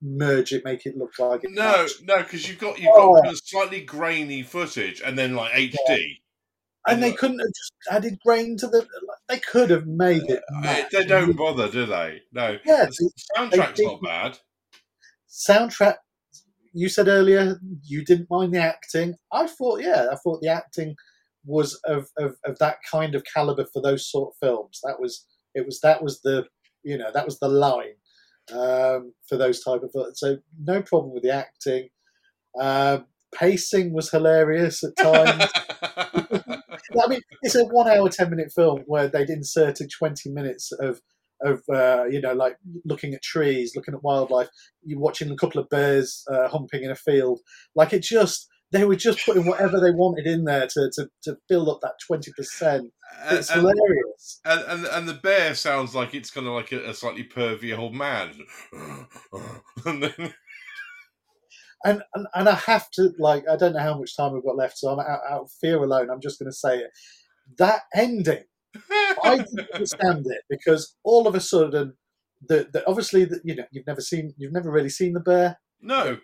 merge it, make it look like it. No, matched. no, because you've got you've oh. got slightly grainy footage and then like HD. Yeah. And, they couldn't have just added grain to the. They could have made it. Uh, they don't bother, do they? No. Yeah. The soundtrack's not bad. Soundtrack. You said earlier you didn't mind the acting. I thought, yeah, I thought the acting was of, of, of that kind of caliber for those sort of films. That was it. Was that was the you know that was the line um, for those type of films. so no problem with the acting. Um, pacing was hilarious at times. I mean, it's a one-hour, ten-minute film where they'd inserted twenty minutes of of uh, you know like looking at trees, looking at wildlife. You're watching a couple of bears uh, humping in a field. Like it just they were just putting whatever they wanted in there to, to, to build up that 20%. It's and, hilarious. And, and and the bear sounds like it's kind of like a, a slightly pervy old man. and, then... and, and, and I have to, like, I don't know how much time we've got left, so I'm out, out of fear alone. I'm just going to say it. That ending, I didn't understand it because all of a sudden, the, the obviously, the, you know, you've never seen, you've never really seen the bear no.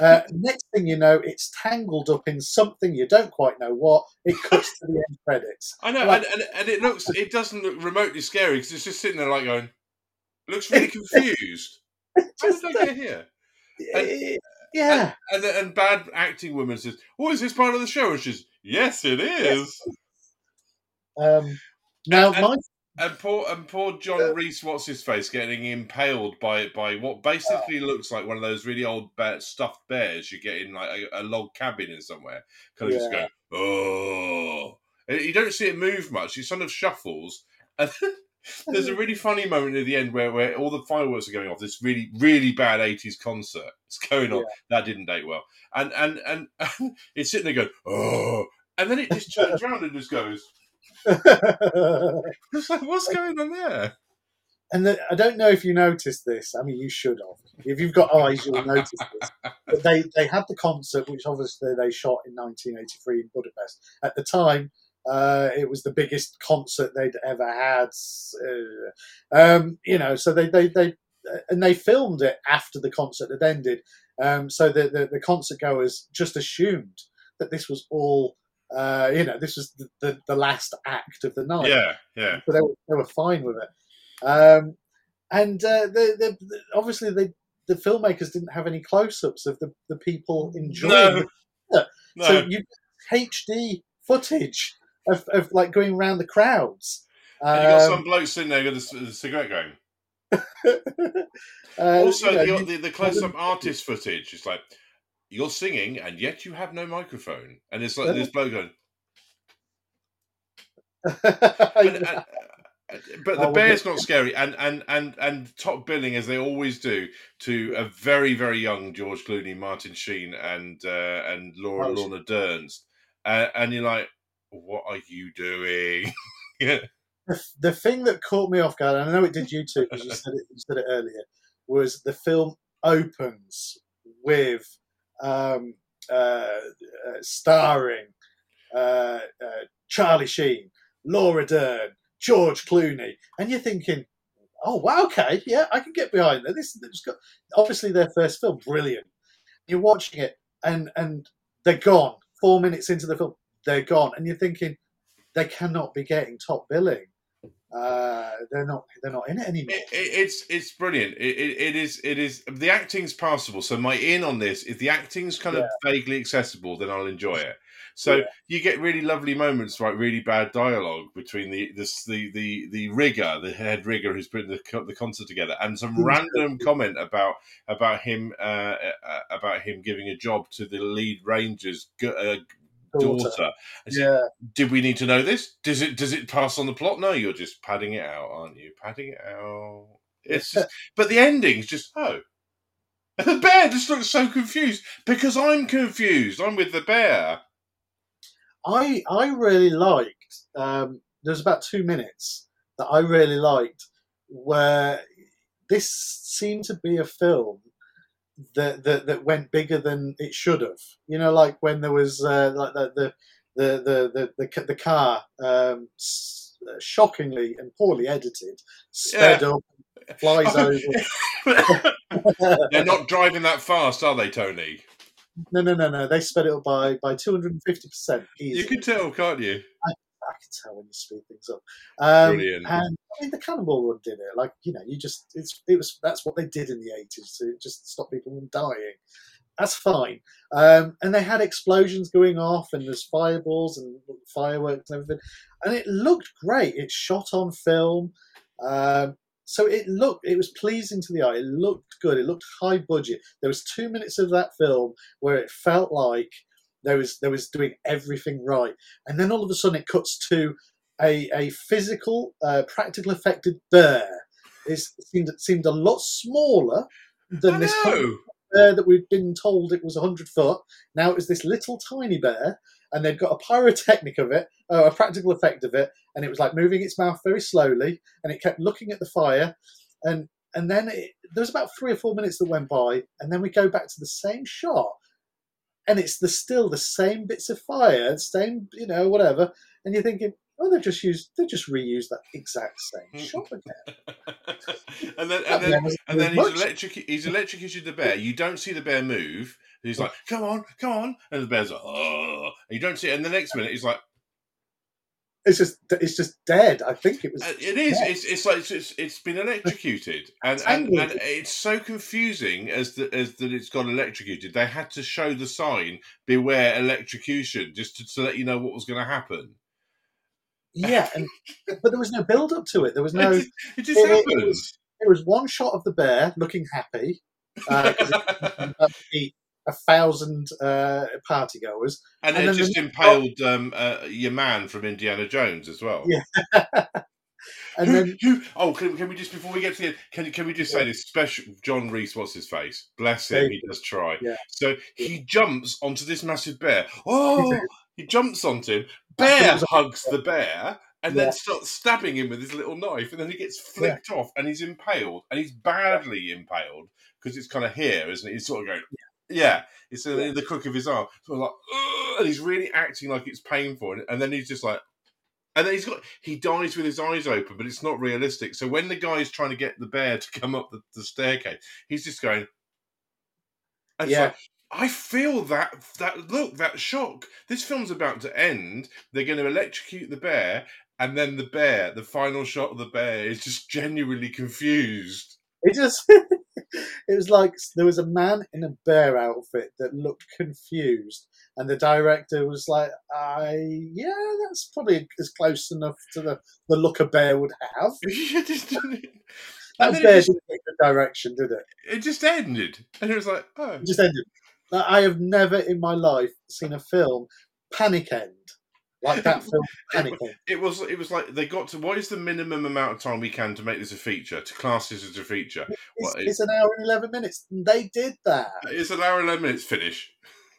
Uh, next thing you know, it's tangled up in something you don't quite know what. It cuts to the end credits. I know, like, and, and, and, it looks, it doesn't look remotely scary because it's just sitting there like going, looks really confused. How did I get here? And, yeah. And, and, and bad acting woman says, "Oh, is this part of the show?" And she's, "Yes, it is." Um, now, my and poor and poor John uh, Rhys, what's his face, getting impaled by by what basically uh, looks like one of those really old bear, stuffed bears you get in like a, a log cabin in somewhere. Kind of yeah. just going, oh. you don't see it move much. He sort of shuffles, and there's a really funny moment at the end where, where all the fireworks are going off. This really really bad '80s concert. It's going on. Yeah. That didn't date well, and and and, and it's sitting there going, oh, and then it just turns around and just goes. it's like, What's going on there? And the, I don't know if you noticed this. I mean, you should have. If you've got eyes, you'll notice this. But they, they had the concert, which obviously they shot in 1983 in Budapest. At the time, uh, it was the biggest concert they'd ever had. Uh, um, you know, so they, they, they, and they filmed it after the concert had ended. Um, so the, the, the concert goers just assumed that this was all Uh, you know, this was the, the, the, last act of the night. Yeah, yeah. So they were, they were fine with it. Um, and uh, the, the, obviously, they, the filmmakers didn't have any close-ups of the, the people enjoying no. it. No. So you HD footage of, of like going around the crowds. And you got Um, some bloke sitting there with a, with a cigarette going. uh, Also, you know, the, the, the close-up artist footage is like you're singing and yet you have no microphone, and it's like this bloke going. And, and, but the bear's not scary, and and and and top billing as they always do to a very very young George Clooney, Martin Sheen, and uh, and Laura Oh, Lorna Derns, uh, and you're like, what are you doing? yeah, the, the thing that caught me off guard, and I know it did you too because you said it, you said it earlier, was the film opens with um, uh, uh, starring uh, uh, Charlie Sheen, Laura Dern, George Clooney, and you're thinking, oh wow, okay, yeah, I can get behind that. This has got obviously their first film, brilliant. You're watching it, and and they're gone. Four minutes into the film, they're gone, and you're thinking they cannot be getting top billing. Uh, they're not. They're not in it anymore. it, it, it's it's brilliant. It, it, is it is the acting's passable. So my in on this if the acting's kind of vaguely accessible, then I'll enjoy it. So Yeah. you get really lovely moments, like really bad dialogue between the this the the the rigger, the head rigger who's putting the the concert together, and some random comment about about him uh, uh, about him giving a job to the lead ranger's uh, daughter. Said, Yeah, Did we need to know this? Does it does it pass on the plot? No, you're just padding it out, aren't you? Padding it out. It's just, but the ending's just oh. And the bear just looks so confused because I'm confused. I'm with the bear. I I really liked. Um, there's about two minutes that I really liked where this seemed to be a film that that, that went bigger than it should have. You know, like when there was uh, like the the the the the, the, car um, shockingly and poorly edited sped up, flies over. They're not driving that fast, are they, Tony? No, no, no, no. They sped it up by by two hundred and fifty percent. You can tell, can't you? I can tell when you speed things up. Um, Brilliant. And I mean, the Cannonball Run did it. Like you know, you just it's it was that's what they did in the eighties to just stop people from dying. That's fine. Um, and they had explosions going off, and there's fireballs and fireworks and everything, and it looked great. It shot on film. Um, so it looked, it was pleasing to the eye. It looked good. It looked high budget. There was two minutes of that film where it felt like there was there was doing everything right, and then all of a sudden it cuts to a a physical, uh, practical affected bear. It seemed it seemed a lot smaller than this bear that we'd been told it was hundred foot. Now it was this little tiny bear, and they'd got a pyrotechnic of it, uh, a practical effect of it, and it was like moving its mouth very slowly, and it kept looking at the fire, and and then it, there was about three or four minutes that went by, and then we go back to the same shot, and it's the still the same bits of fire, same you know whatever, and you're thinking, oh, they've just used they just reused that exact same hmm. shot again. and then and then and then he's electric. He's electrocuted the bear. You don't see the bear move. He's like, "Come on, come on," and the bear's like, "Oh!" And you don't see it. And the next minute, he's like, It's just it's just dead. I think it was. Uh, It is. dead. It's, it's like it's, it's been electrocuted, and, and and it's so confusing as the, as that it's got electrocuted. They had to show the sign "Beware electrocution" just to, to let you know what was going to happen. Yeah, and but there was no build up to it. There was no. it, It, just it- it happens. was, it was one shot of the bear looking happy. Uh, 'cause it about to be a thousand uh, party goers. and, and it just the- impaled um, uh, your man from Indiana Jones as well. Yeah. And Who- then who, oh, can, can we just before we get to the end, can can we just say this special? John Rhys, what's his face? Bless him, he does try. Yeah. So he jumps onto this massive bear. Oh, he jumps onto him. Bear hugs the bear and Yeah. then starts stabbing him with his little knife, and then he gets flicked off, and he's impaled, and he's badly impaled because it's kind of here, isn't it? He's sort of going. Yeah, it's in Yeah. the crook of his arm. So I'm like, and he's really acting like it's painful, and- and then he's just like, and then he's got he dies with his eyes open, but it's not realistic. So when the guy is trying to get the bear to come up the, the staircase, he's just going. and it's Yeah. like, I feel that that look, that shock. This film's about to end. They're going to electrocute the bear, and then the bear, the final shot of the bear, is just genuinely confused. It just it was like there was a man in a bear outfit that looked confused, and the director was like, "I yeah, that's probably as close enough to the, the look a bear would have." that bear just, didn't take the direction, did it? It just ended, and it was like, oh, it just ended. I have never in my life seen a film panic end like that film. It was it was like they got to what is the minimum amount of time we can to make this a feature to class this as a feature. It's, what, it's an hour and eleven minutes. They did that. It's an hour and eleven minutes. Finish.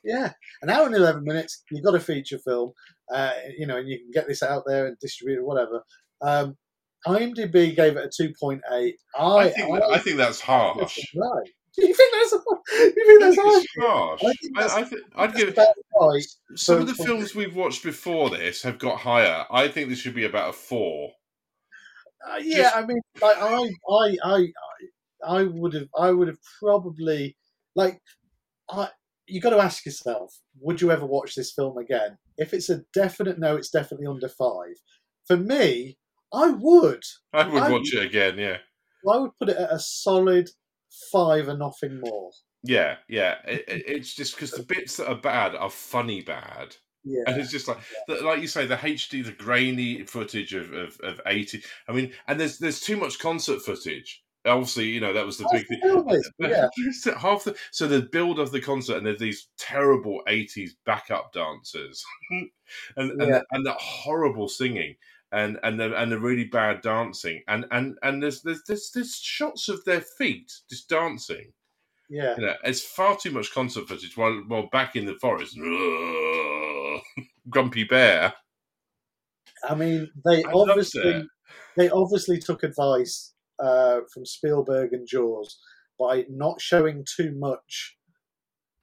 Yeah, an hour and eleven minutes. You've got a feature film, uh, you know, and you can get this out there and distribute it, whatever. Um, IMDb gave it a two point eight. I, I think I, I, think that's harsh. Right. You think that's you think that's harsh? I think that's, I, I think, I'd give. Right. Some of the films we've watched before this have got higher. I think this should be about a four. Uh, yeah, Just... I mean, like I, I, I, I would have, I would have probably like, I. You got to ask yourself: Would you ever watch this film again? If it's a definite no, it's definitely under five. For me, I would. I would I watch would, it again. Yeah. I would put it at a solid five and nothing more. Yeah, yeah. It, it's just because the bits that are bad are funny bad. Yeah. And it's just like, yeah. like you say, the HD, the grainy footage of, of, of eighty. I mean, and there's there's too much concert footage. Obviously, you know that was the big thing. yeah. Half the so the build of the concert, and there's these terrible '80s backup dancers, and and, yeah. the, and that horrible singing and and the and the really bad dancing and and and there's there's there's, there's shots of their feet just dancing. Yeah, you know, it's far too much concert footage. While while back in the forest, grumpy bear. I mean, they I obviously they obviously took advice uh, from Spielberg and Jaws by not showing too much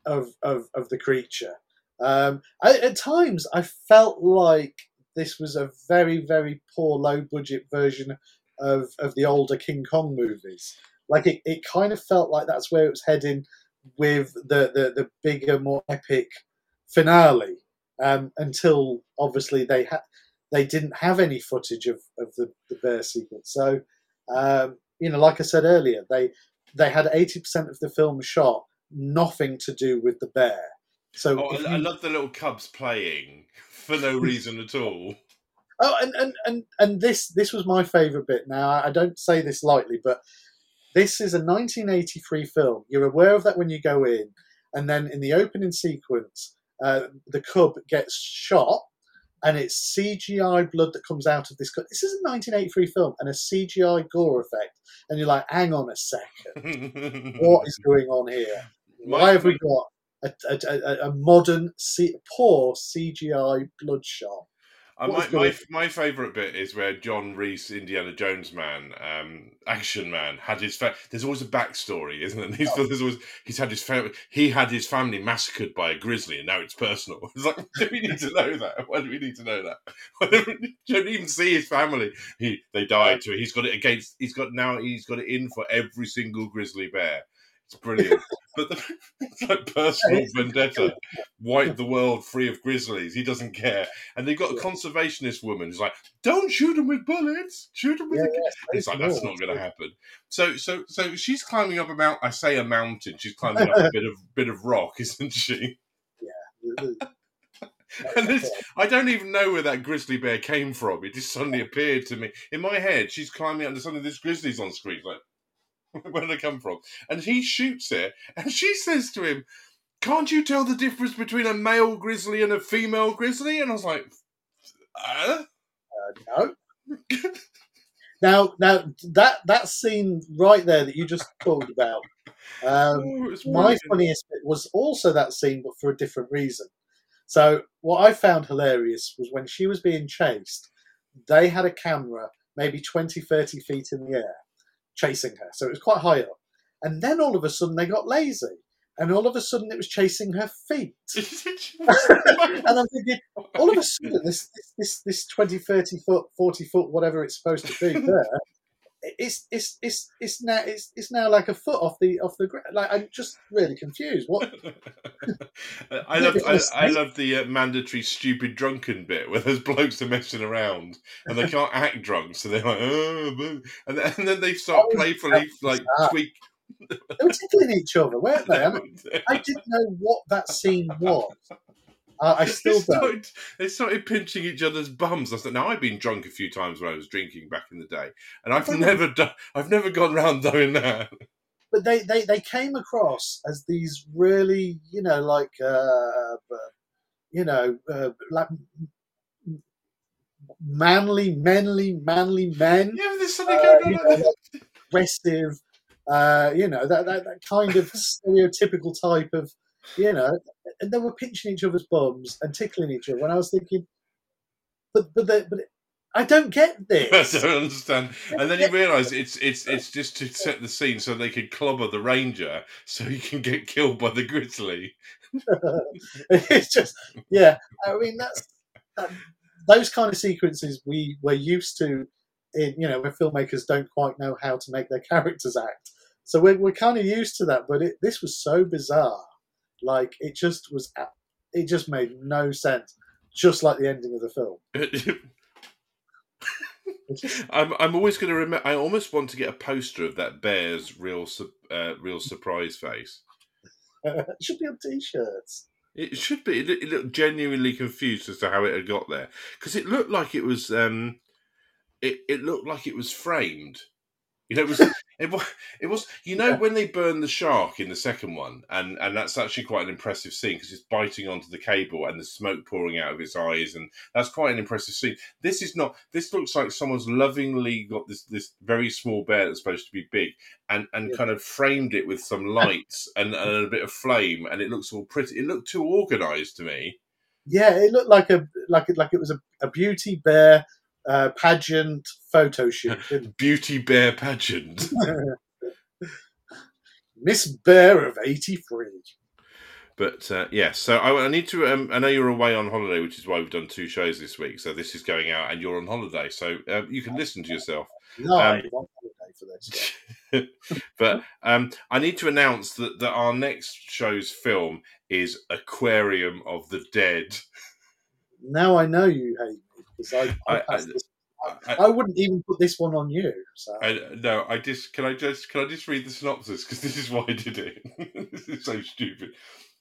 of of, of the creature. Um, I, at times, I felt like this was a very, very poor, low budget version of, of the older King Kong movies. Like it, it kind of felt like that's where it was heading with the, the, the bigger, more epic finale. Um, until obviously they had they didn't have any footage of, of the, the bear sequence. So um, you know, like I said earlier, they they had eighty percent of the film shot, nothing to do with the bear. So oh, I, you... I love the little cubs playing for no reason at all. Oh, and, and, and, and this this was my favourite bit. Now I don't say this lightly, but this is a 1983 film. You're aware of that when you go in, and then in the opening sequence, uh, the cub gets shot, and it's CGI blood that comes out of this. Cub. This is a 1983 film and a CGI gore effect, and you're like, hang on a second, what is going on here? Why have we got a, a, a modern, C, poor CGI bloodshot. Uh, my, my, my favorite bit is where John Rhys, Indiana Jones man, um, action man, had his. Fa- there's always a backstory, isn't it? He's, oh. always he's had his fa- he had his family massacred by a grizzly, and now it's personal. It's like, do we need to know that? Why do we need to know that? don't even see his family. He they died to. He's got it against. He's got now. He's got it in for every single grizzly bear. It's brilliant. but the, it's like personal vendetta. Wipe the world free of grizzlies. He doesn't care. And they've got a conservationist woman who's like, "Don't shoot them with bullets. Shoot them with." Yeah, yeah, it's like that's not going to happen. So, so, so she's climbing up a mount. I say a mountain. She's climbing up a bit of bit of rock, isn't she? Yeah. and I don't even know where that grizzly bear came from. It just suddenly appeared to me in my head. She's climbing up, and suddenly this grizzly's on screen. Like, where did it come from? And he shoots it, and she says to him, Can't you tell the difference between a male grizzly and a female grizzly? And I was like, uh? uh no. now, now that that scene right there that you just talked about, um, oh, my funniest bit was also that scene, but for a different reason. So, what I found hilarious was when she was being chased, they had a camera maybe 20, 30 feet in the air chasing her. So it was quite high up. And then all of a sudden they got lazy. And all of a sudden it was chasing her feet. and I'm thinking, all of a sudden, this, this, this 20, 30 foot, 40 foot, whatever it's supposed to be there, it's it's it's it's now it's it's now like a foot off the off the ground. Like I'm just really confused. What? I love I, I love the uh, mandatory stupid drunken bit where those blokes are messing around and they can't act drunk, so they're like, oh, boo." and, then, and then they start Oh, playfully like tweak. They were tickling each other, weren't they? I, mean, I didn't know what that scene was. Uh, I They still don't. started, they started pinching each other's bums. I said, "Now I've been drunk a few times when I was drinking back in the day, and I've never done. I've never gone round doing that." But they, they, they came across as these really, you know, like, uh, you know, uh, like manly, manly, manly men. Yeah, but there's something Uh, going on. you know, like aggressive, uh, you know, that, that, that kind of stereotypical type of, you know, and they were pinching each other's bums and tickling each other. And I was thinking, but but they, but I don't get this. I don't understand. And then you realise it's it's it's just to set the scene so they can clobber the ranger, so he can get killed by the grizzly. it's just, yeah. I mean, that's that, those kind of sequences we we're used to in, you know, when filmmakers don't quite know how to make their characters act. So we're, we're kind of used to that, but it, this was so bizarre. Like it just was, it just made no sense. Just like the ending of the film. I'm I'm always going to remember. I almost want to get a poster of that bear's real su- uh, real surprise face. it should be on t-shirts. It should be. It, looked- it looked genuinely confused as to how it had got there because it looked like it was. Um, it it looked like it was framed. You know, it was. It was. It was. You know, Yeah. when they burn the shark in the second one, and and that's actually quite an impressive scene because it's biting onto the cable and the smoke pouring out of its eyes, and that's quite an impressive scene. This is not. This looks like someone's lovingly got this this very small bear that's supposed to be big, and and Yeah. kind of framed it with some lights and, and a bit of flame, and it looks all pretty. It looked too organised to me. Yeah, it looked like a like it like it was a, a beauty bear uh, pageant photo shoot. Beauty bear pageant. Miss Bear of eighty three. But uh, yes, so I, I need to. Um, I know you're away on holiday, which is why we've done two shows this week. So this is going out, and you're on holiday, so um, you can listen to yourself. On holiday for this. but um, I need to announce that, that our next show's film is Aquarium of the Dead. Now I know you hate because I I, I- I- I- wouldn't even put this one on you. So no, I just can I just can I just read the synopsis because this is why I did it. this is so stupid.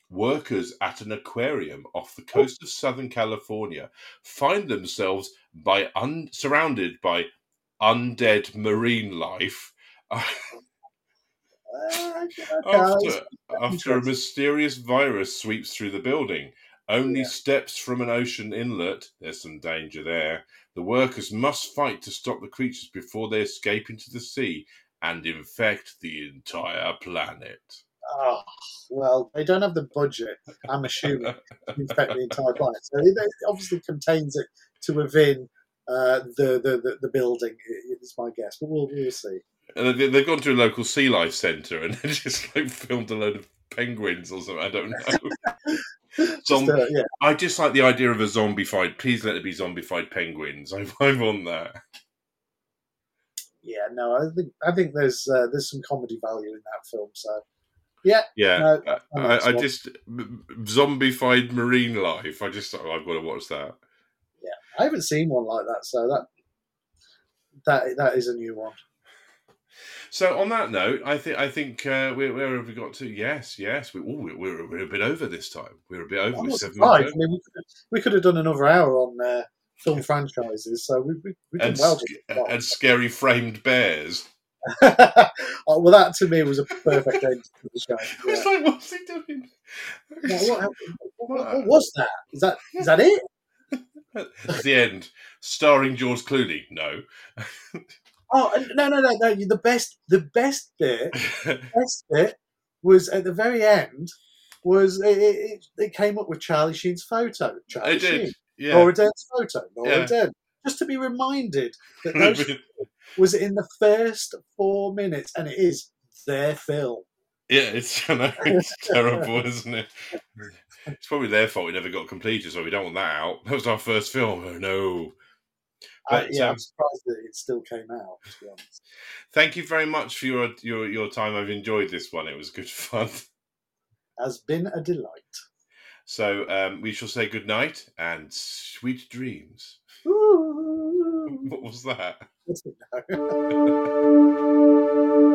Workers at an aquarium off the coast of Southern California find themselves by un- surrounded by undead marine life okay, I was- after after a mysterious virus sweeps through the building. Only Yeah. steps from an ocean inlet. There's some danger there. The workers must fight to stop the creatures before they escape into the sea and infect the entire planet. Oh, well, they don't have the budget, I'm assuming, to infect the entire planet. So it, obviously contains it to within uh, the, the, the, the building, is my guess. But we'll, we'll see. And they- they've gone to a local sea life centre and they just like filmed a load of penguins or something. I don't know. Just, uh, yeah, I just like the idea of a zombified. Please let it be zombified penguins. I'm, I'm on that. yeah, no, I think I think there's uh, there's some comedy value in that film. So, yeah, Yeah, No, I, I I, I just zombified marine life. I just oh, I've got to watch that. Yeah, I haven't seen one like that. So that that that is a new one. So on that note, I think I think uh, where, where have we got to? Yes, yes, we, ooh, we're, we're we're a bit over this time. We're a bit over with seven I mean, we could, have, we could have done another hour on uh, film franchises. So we we we did And, well. sc- and scary framed bears. oh, well, that to me was a perfect end to the show. I was Yeah. like, what's he doing? Now, what, what, what was that? Is that is that it? At the end, starring George Clooney. No. Oh no no no no! The best the best bit best bit was at the very end was it, it, it- came up with Charlie Sheen's photo. Charlie I did. Sheen, Yeah. Laura Dern's photo. Laura Yeah. Dern. Just to be reminded that those was in the first four minutes, and it is their film. Yeah, it's, I know, it's terrible, isn't it? It's probably their fault we never got completed, so we don't want that out. That was our first film. Oh no. I, But, yeah, um, I'm surprised that it still came out. To be honest, Thank you very much for your your your time. I've enjoyed this one. It was good fun. has been a delight. So um, we shall say good night and sweet dreams. Ooh. What was that? I don't know.